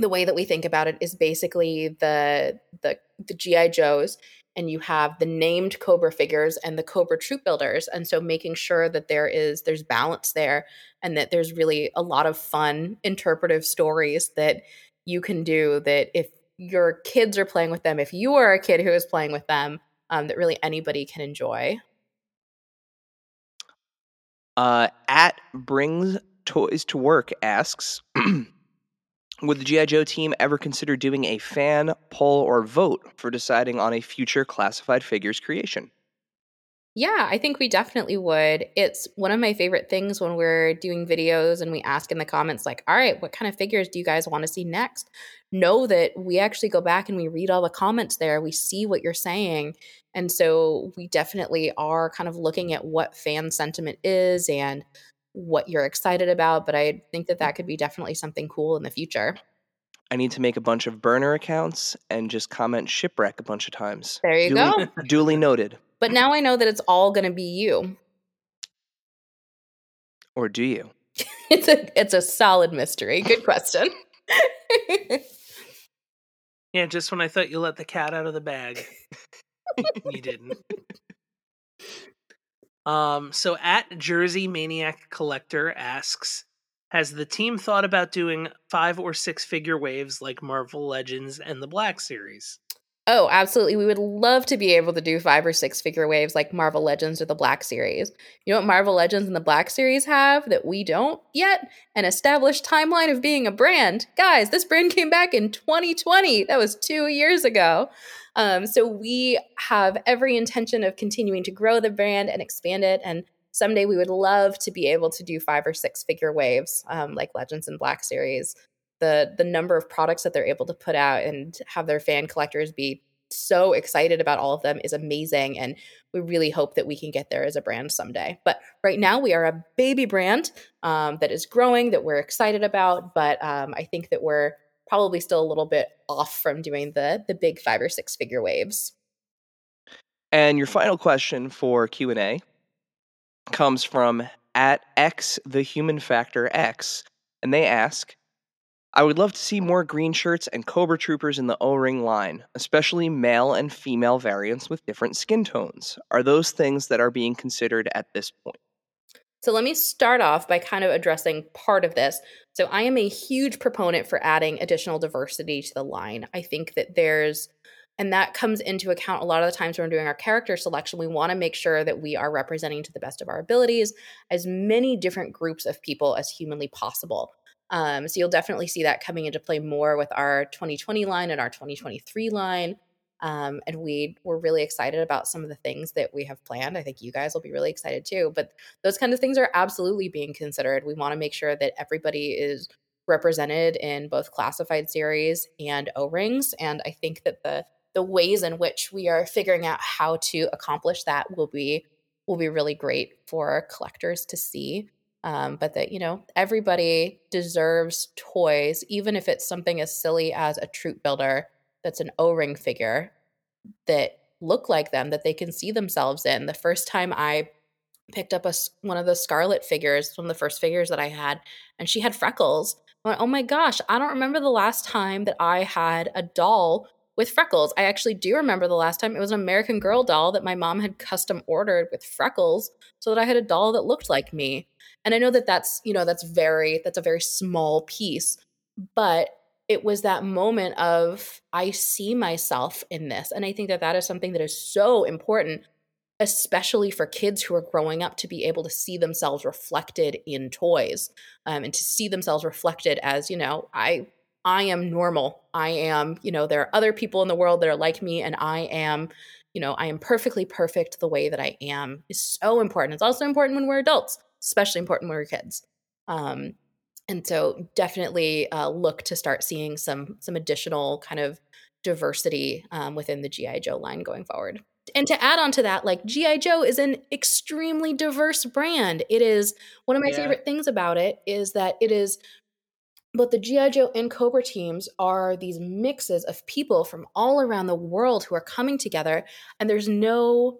the way that we think about it is basically the the the GI Joes and you have the named Cobra figures and the Cobra troop builders. And so making sure that there is there's balance there and that there's really a lot of fun interpretive stories that you can do that if your kids are playing with them if you are a kid who is playing with them um, that really anybody can enjoy
Uh, at brings toys to work asks, would the GI Joe team ever consider doing a fan poll or vote for deciding on a future classified figures creation?
Yeah, I think we definitely would. It's one of my favorite things when we're doing videos and we ask in the comments, like, all right, what kind of figures do you guys want to see next? Know that we actually go back and we read all the comments there. We see what you're saying. And so we definitely are kind of looking at what fan sentiment is and what you're excited about. But I think that that could be definitely something cool in the future.
I need to make a bunch of burner accounts and just comment shipwreck a bunch of times.
There you
duly,
go.
duly noted.
But now I know that it's all going to be you.
Or do you? *laughs*
It's a it's a solid mystery. Good question. *laughs*
Yeah, just when I thought you let the cat out of the bag, *laughs* you didn't. Um, so at Jersey Maniac Collector asks, has the team thought about doing five or six figure waves like Marvel Legends and the Black Series?
Oh, absolutely. We would love to be able to do five or six figure waves like Marvel Legends or the Black Series. You know what Marvel Legends and the Black Series have that we don't yet? An established timeline of being a brand. Guys, this brand came back in 2020. That was two years ago. Um, so we have every intention of continuing to grow the brand and expand it. And someday we would love to be able to do five or six figure waves um, like Legends and Black Series the the number of products that they're able to put out and have their fan collectors be so excited about all of them is amazing and we really hope that we can get there as a brand someday. But right now we are a baby brand um, that is growing that we're excited about but um, i think that we're probably still a little bit off from doing the the big five or six figure waves.
And your final question for Q&A comes from at X the human factor X and they ask I would love to see more green shirts and Cobra Troopers in the O ring line, especially male and female variants with different skin tones. Are those things that are being considered at this point?
So let me start off by kind of addressing part of this. So I am a huge proponent for adding additional diversity to the line. I think that there's and that comes into account a lot of the times when we're doing our character selection. We want to make sure that we are representing to the best of our abilities as many different groups of people as humanly possible. Um, so you'll definitely see that coming into play more with our 2020 line and our 2023 line. Um, and we we're really excited about some of the things that we have planned. I think you guys will be really excited too. But those kind of things are absolutely being considered. We want to make sure that everybody is represented in both classified series and O rings. And I think that the the ways in which we are figuring out how to accomplish that will be will be really great for collectors to see. Um, but that, you know, everybody deserves toys, even if it's something as silly as a troop builder that's an O ring figure that look like them, that they can see themselves in. The first time I picked up a, one of the Scarlet figures, one of the first figures that I had, and she had freckles. I went, oh my gosh, I don't remember the last time that I had a doll with freckles. I actually do remember the last time it was an American Girl doll that my mom had custom ordered with freckles so that I had a doll that looked like me. And I know that that's, you know, that's very that's a very small piece, but it was that moment of I see myself in this. And I think that that is something that is so important especially for kids who are growing up to be able to see themselves reflected in toys um, and to see themselves reflected as you know i i am normal i am you know there are other people in the world that are like me and i am you know i am perfectly perfect the way that i am is so important it's also important when we're adults especially important when we're kids um, and so definitely uh, look to start seeing some some additional kind of diversity um, within the gi joe line going forward and to add on to that, like G.I. Joe is an extremely diverse brand. It is one of my yeah. favorite things about it is that it is both the G.I. Joe and Cobra teams are these mixes of people from all around the world who are coming together, and there's no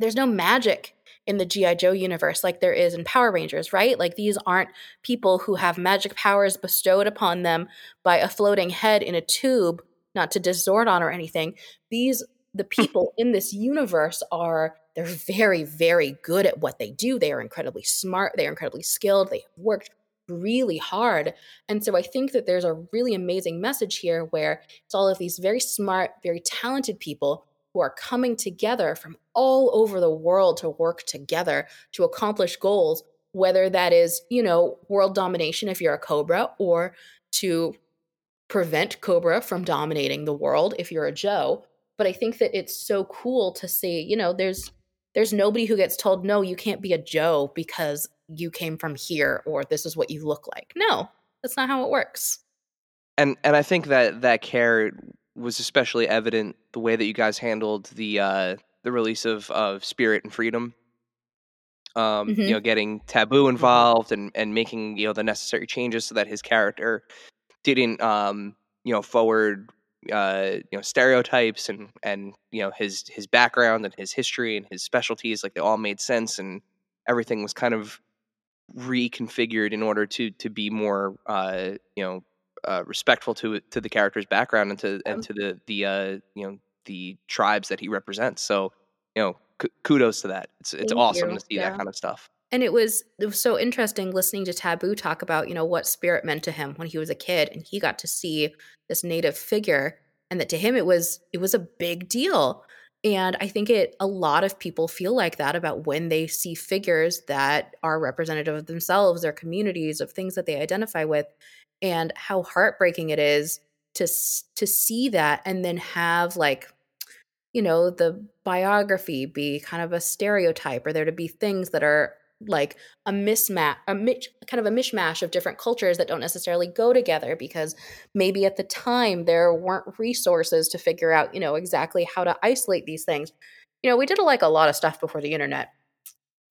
there's no magic in the G.I. Joe universe like there is in Power Rangers, right? Like these aren't people who have magic powers bestowed upon them by a floating head in a tube, not to diss Zordon or anything. These the hmm. people in this universe are they're very very good at what they do they are incredibly smart they are incredibly skilled they have worked really hard. And so i think that there's a really amazing message here where it's all of these very smart very talented people who are coming together from all over the world to work together to accomplish goals whether that is you know world domination if you're a cobra or to prevent cobra from dominating the world if you're a joe. But i think that it's so cool to see you know there's there's nobody who gets told no you can't be a joe because you came from here or this is what you look like no that's not how it works
and and i think that that care was especially evident the way that you guys handled the uh the release of of spirit and freedom um mm-hmm. you know getting taboo mm-hmm. involved and and making you know the necessary changes so that his character didn't um you know forward uh, you know stereotypes and and you know his his background and his history and his specialties like they all made sense and everything was kind of reconfigured in order to to be more uh, you know uh, respectful to to the character's background and to and to the the uh, you know the tribes that he represents. So you know k- kudos to that. It's it's Thank awesome you. to see yeah. that kind of stuff.
And it was it was so interesting listening to Taboo talk about, you know, what spirit meant to him when he was a kid and he got to see this native figure and that to him it was it was a big deal. And I think it a lot of people feel like that about when they see figures that are representative of themselves, their communities, of things that they identify with and how heartbreaking it is to to see that and then have like you know the biography be kind of a stereotype or there to be things that are like a mismatch, a mitch, kind of a mishmash of different cultures that don't necessarily go together because maybe at the time there weren't resources to figure out, you know, exactly how to isolate these things. You know, we did like a lot of stuff before the internet.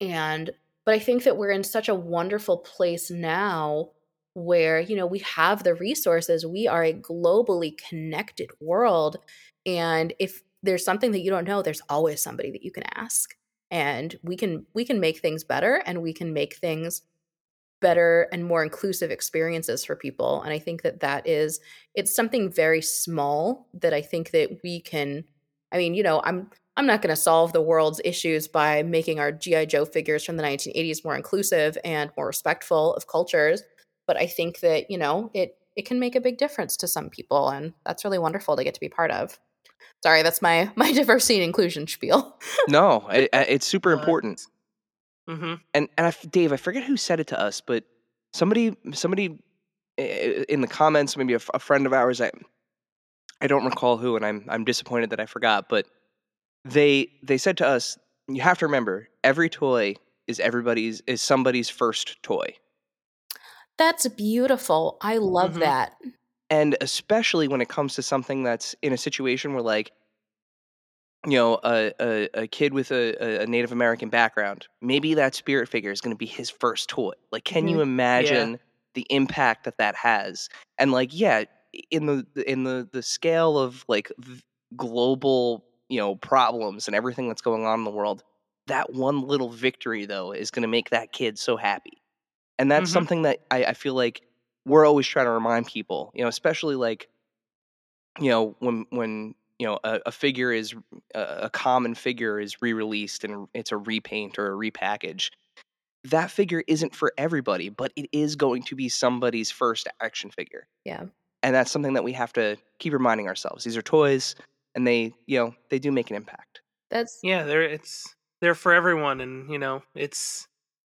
And but I think that we're in such a wonderful place now where, you know, we have the resources. We are a globally connected world. And if there's something that you don't know, there's always somebody that you can ask and we can we can make things better and we can make things better and more inclusive experiences for people and i think that that is it's something very small that i think that we can i mean you know i'm i'm not going to solve the world's issues by making our gi joe figures from the 1980s more inclusive and more respectful of cultures but i think that you know it it can make a big difference to some people and that's really wonderful to get to be part of Sorry, that's my *laughs* my diversity and inclusion spiel.
no, *laughs* it, it's super important.
Mm-hmm.
And and I, Dave, I forget who said it to us, but somebody somebody in the comments, maybe a, a friend of ours, I I don't recall who, and I'm I'm disappointed that I forgot, but they they said to us, you have to remember, every toy is everybody's is somebody's first toy.
That's beautiful. I love mm-hmm. that.
And especially when it comes to something that's in a situation where, like, you know a, a, a kid with a, a Native American background, maybe that spirit figure is going to be his first toy. Like, can you imagine the impact that that has? And like, yeah, in the in the the scale of like v- global you know problems and everything that's going on in the world, that one little victory though is going to make that kid so happy, and that's
Mhm.
something that I, I feel like we're always trying to remind people. You know, especially like you know when when you know a, a figure is a, a common figure is re-released and it's a repaint or a repackage that figure isn't for everybody but it is going to be somebody's first action figure
Yeah.
and that's something that we have to keep reminding ourselves these are toys and they you know they do make an impact
That's
Yeah, they're it's they're for everyone, and you know it's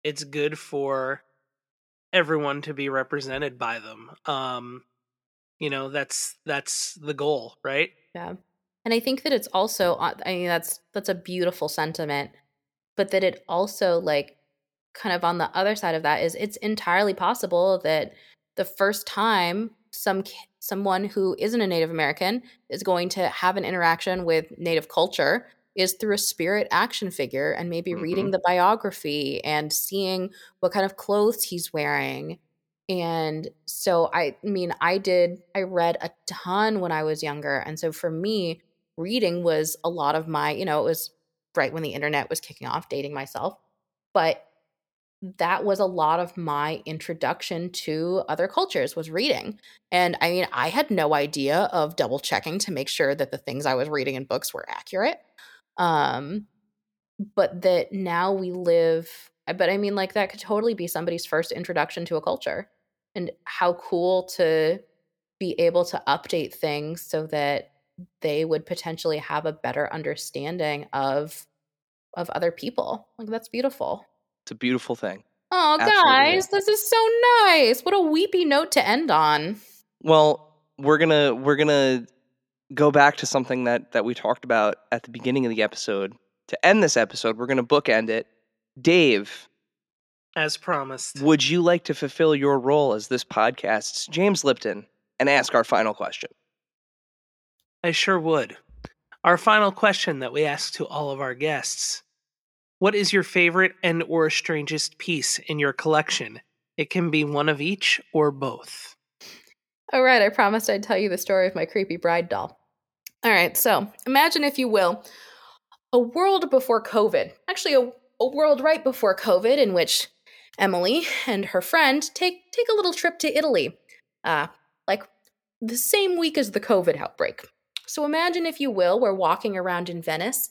it's good for everyone to be represented by them. Um, you know that's that's the goal, right?
Yeah. And I think that it's also uh, I mean that's that's a beautiful sentiment, but that it also like kind of on the other side of that is it's entirely possible that the first time some someone who isn't a Native American is going to have an interaction with Native culture is through a spirit action figure and maybe reading mm-hmm. the biography and seeing what kind of clothes he's wearing and so I mean, I did, I read a ton when I was younger. And so for me, reading was a lot of my, you know, it was right when the internet was kicking off, dating myself. But that was a lot of my introduction to other cultures was reading. And I mean, I had no idea of double checking to make sure that the things I was reading in books were accurate. Um, but that now we live but I mean like that could totally be somebody's first introduction to a culture and how cool to be able to update things so that they would potentially have a better understanding of of other people. Like that's beautiful.
it's a beautiful thing
Oh,
Absolutely
guys, this is so nice. What a weepy note to end on.
well we're gonna we're gonna go back to something that that we talked about at the beginning of the episode to end this episode we're gonna bookend it dave
As promised.
Would you like to fulfill your role as this podcast's James Lipton and ask our final question?
I sure would. Our final question that we ask to all of our guests. What is your favorite and or strangest piece in your collection? It can be one of each or both.
All right, I promised I'd tell you the story of my creepy bride doll. All right, so imagine, if you will, a world before COVID. Actually, a, a world right before COVID in which Emily and her friend take take a little trip to Italy, uh, like the same week as the COVID outbreak. So imagine, if you will, we're walking around in Venice,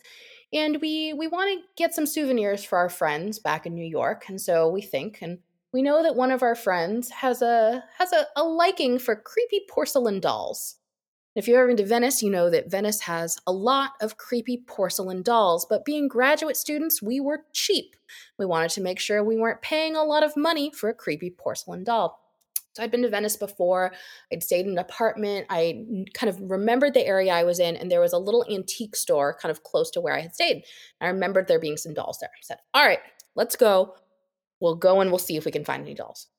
and we we want to get some souvenirs for our friends back in New York, and so we think and we know that one of our friends has a has a, a liking for creepy porcelain dolls. If you've ever been to Venice, you know that Venice has a lot of creepy porcelain dolls, but being graduate students, we were cheap. We wanted to make sure we weren't paying a lot of money for a creepy porcelain doll. So I'd been to Venice before. I'd stayed in an apartment. I kind of remembered the area I was in, and there was a little antique store kind of close to where I had stayed. I remembered there being some dolls there. I said, All right, let's go. We'll go and we'll see if we can find any dolls.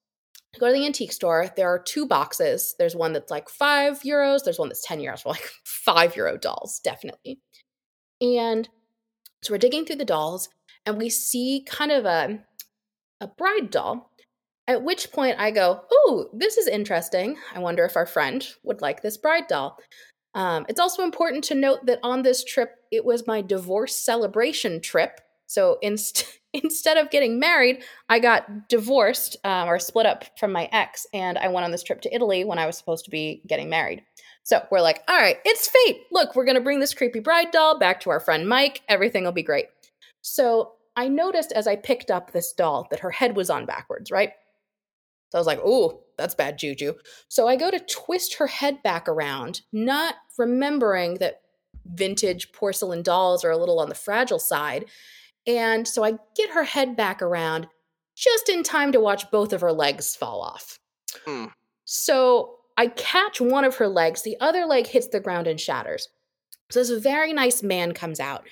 I go to the antique store. There are two boxes. There's one that's like five euros. There's one that's 10 euros for *laughs* like five euro dolls, definitely. And so we're digging through the dolls and we see kind of a, a bride doll. At which point I go, Oh, this is interesting. I wonder if our friend would like this bride doll. Um, it's also important to note that on this trip, it was my divorce celebration trip. So inst- instead of getting married, I got divorced um, or split up from my ex, and I went on this trip to Italy when I was supposed to be getting married. So we're like, all right, it's fate. Look, we're going to bring this creepy bride doll back to our friend Mike. Everything will be great. So I noticed as I picked up this doll that her head was on backwards, right? So I was like, oh, that's bad juju. So I go to twist her head back around, not remembering that vintage porcelain dolls are a little on the fragile side. And so I get her head back around just in time to watch both of her legs fall off.
Hmm.
So I catch one of her legs, the other leg hits the ground and shatters. So this very nice man comes out.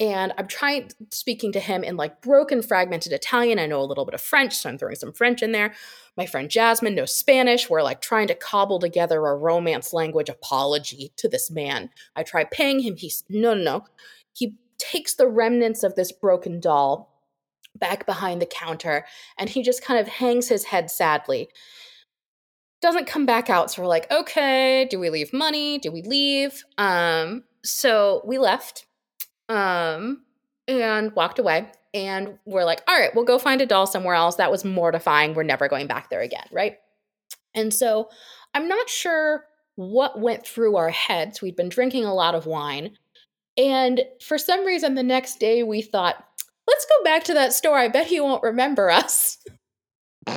And I'm trying speaking to him in like broken, fragmented Italian. I know a little bit of French, so I'm throwing some French in there. My friend Jasmine knows Spanish. We're like trying to cobble together a romance language apology to this man. I try paying him. He's no, no, no. he takes the remnants of this broken doll back behind the counter and he just kind of hangs his head sadly. Doesn't come back out, so we're like, okay, do we leave money? Do we leave? Um, so we left um and walked away and we're like, all right, we'll go find a doll somewhere else. That was mortifying. We're never going back there again, right? And so I'm not sure what went through our heads. We'd been drinking a lot of wine. And for some reason, the next day we thought, let's go back to that store. I bet he won't remember us. *laughs*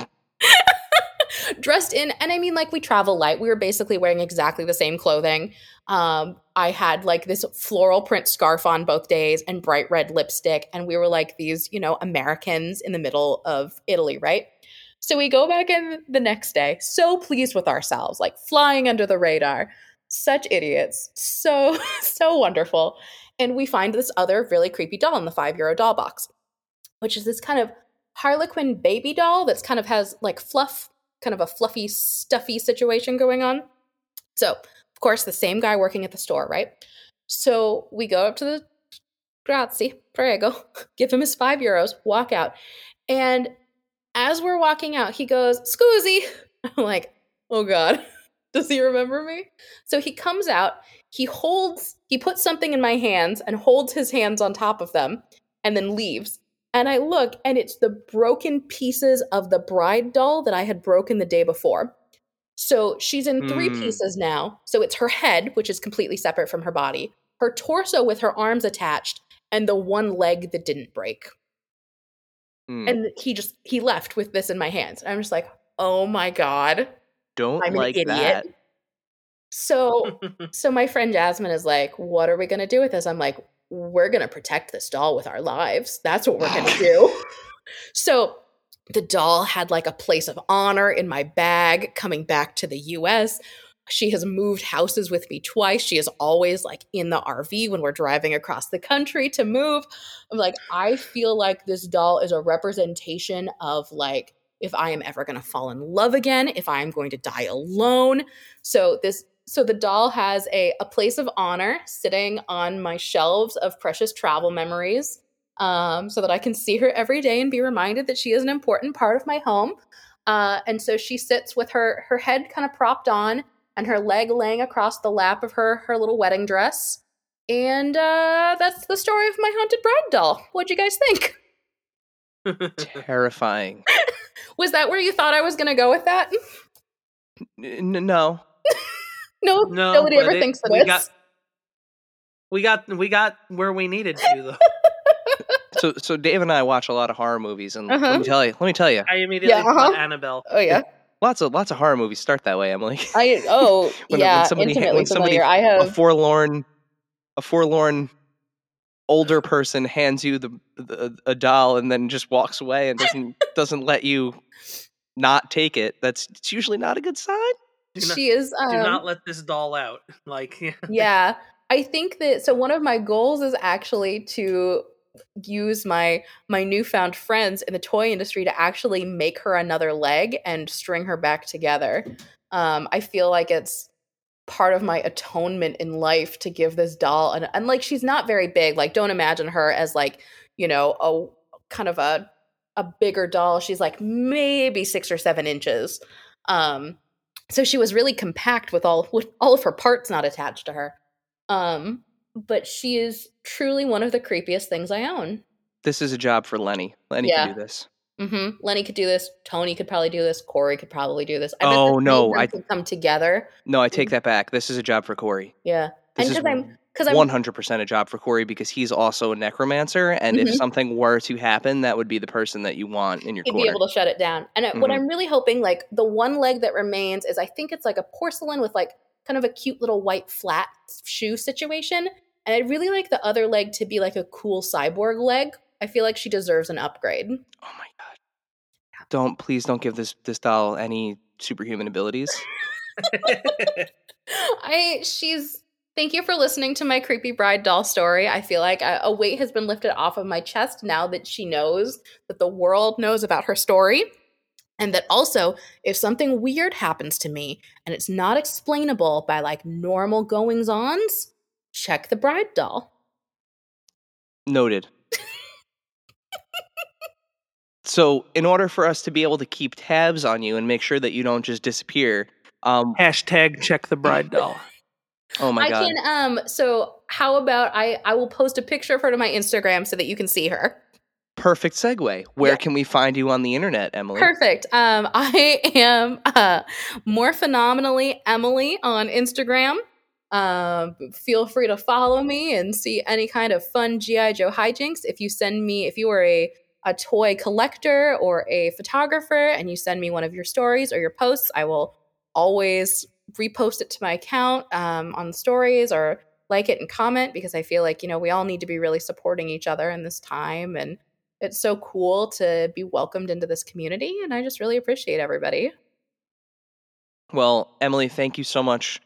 Dressed in, and I mean, like, we travel light. We were basically wearing exactly the same clothing. Um, I had like this floral print scarf on both days and bright red lipstick. And we were like these, you know, Americans in the middle of Italy, right? So we go back in the next day, so pleased with ourselves, like flying under the radar. Such idiots. So, *laughs* so wonderful. And we find this other really creepy doll in the five euro doll box, which is this kind of Harlequin baby doll that's kind of has like fluff, kind of a fluffy, stuffy situation going on. So of course, the same guy working at the store, right? So we go up to the grazie, prego, *laughs* give him his five euros, walk out. And as we're walking out, he goes, Scusi. *laughs* I'm like, oh God, does he remember me? So he comes out, he holds, he puts something in my hands and holds his hands on top of them and then leaves. And I look, and it's the broken pieces of the bride doll that I had broken the day before. So she's in three mm. pieces now. So it's her head, which is completely separate from her body, her torso with her arms attached, and the one leg that didn't break. Mm. And he just he left with this in my hands. I'm just like, oh my god.
Don't I'm like that.
So *laughs* so my friend Jasmine is like, what are we gonna do with this? I'm like, we're gonna protect this doll with our lives. That's what we're gonna *laughs* do. so the doll had like a place of honor in my bag coming back to the US. She has moved houses with me twice. She is always like in the RV when we're driving across the country to move. I'm like, I feel like this doll is a representation of like if I am ever going to fall in love again, if I am going to die alone. So this so the doll has a, a place of honor sitting on my shelves of precious travel memories um, so that I can see her every day and be reminded that she is an important part of my home. Uh, and so she sits with her her head kind of propped on and her leg laying across the lap of her her little wedding dress. And uh, that's the story of my haunted bride doll. What'd you guys think? *laughs*
Terrifying.
Was that where you thought I was going to go with that?
N- no. *laughs*
no, no, nobody ever it, thinks it
we
is.
Got, we got we got where we needed to though *laughs*
so so Dave and I watch a lot of horror movies, and uh-huh. let me uh-huh. tell you, let me tell you,
I immediately yeah, uh-huh. Annabelle.
Oh yeah.
Lots of lots of horror movies start that way, Emily.
I oh *laughs* when, yeah, when somebody, intimately when somebody, familiar. I have
a forlorn, a forlorn older person hands you the, the a doll and then just walks away and doesn't *laughs* doesn't let you not take it. That's it's usually not a good sign.
Not,
she is. Um,
do not let this doll out. Like
yeah, I think that so. One of my goals is actually to use my my newfound friends in the toy industry to actually make her another leg and string her back together. Um, I feel like it's part of my atonement in life to give this doll and, and like she's not very big. Like don't imagine her as like you know a kind of a a bigger doll. She's like maybe six or seven inches. Um, so she was really compact with all with all of her parts not attached to her. Um, but she is truly one of the creepiest things I own.
This is a job for Lenny. Lenny yeah. can do this.
Mm-hmm. Lenny could do this. Tony could probably do this. Corey could probably do this.
I oh no, I
could come together.
No, I take that back. This is a job for Corey.
Yeah,
this and because I'm because I'm one hundred percent a job for Corey because he's also a necromancer, and mm-hmm. if something were to happen, that would be the person that you want in your.
He'd
corner.
be able to shut it down. And mm-hmm. what I'm really hoping, like the one leg that remains, is I think it's like a porcelain with like kind of a cute little white flat shoe situation and I'd really like the other leg to be like a cool cyborg leg. I feel like she deserves an upgrade.
Oh my. Don't please don't give this this doll any superhuman abilities. *laughs*
I she's Thank you for listening to my creepy bride doll story. I feel like uh, a weight has been lifted off of my chest now that she knows that the world knows about her story. And that also, if something weird happens to me and it's not explainable by like normal goings ons, check the bride doll.
Noted. So, in order for us to be able to keep tabs on you and make sure that you don't just disappear, um,
Hashtag check the bride doll. *laughs*
oh my
I
god,
can um so how about I I will post a picture of her to my Instagram so that you can see her.
perfect segue. Where
Yeah.
can we find you on the internet, Emily?
Perfect. Um *laughs* I am uh Morphinomenally Emily on Instagram. Um feel free to follow me and see any kind of fun GI Joe hijinks if you send me if you are a a toy collector or a photographer and you send me one of your stories or your posts, I will always repost it to my account um, on stories or like it and comment because I feel like, you know, we all need to be really supporting each other in this time. And it's so cool to be welcomed into this community. And I just really appreciate everybody.
Well, Emily, thank you so much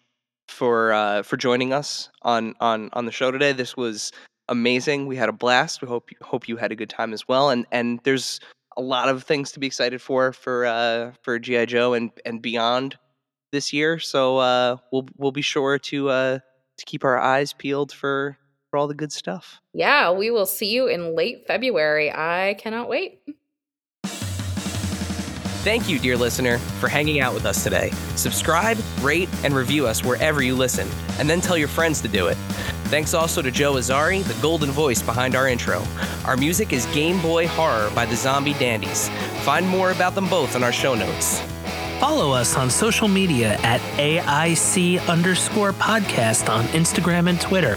for uh, for joining us on on on the show today. This was amazing. We had a blast. We hope you, hope you had a good time as well. And and there's a lot of things to be excited for for uh, for GI Joe and and beyond this year. So uh, we'll we'll be sure to uh, to keep our eyes peeled for for all the good stuff.
Yeah, we will see you in late February. I cannot wait.
Thank you, dear listener, for hanging out with us today. Subscribe, rate, and review us wherever you listen, and then tell your friends to do it. Thanks also to Joe Azzari, the golden voice behind our intro. Our music is Game Boy Horror by the Zombie Dandies. Find more about them both in our show notes.
Follow us on social media at AIC underscore podcast on Instagram and Twitter.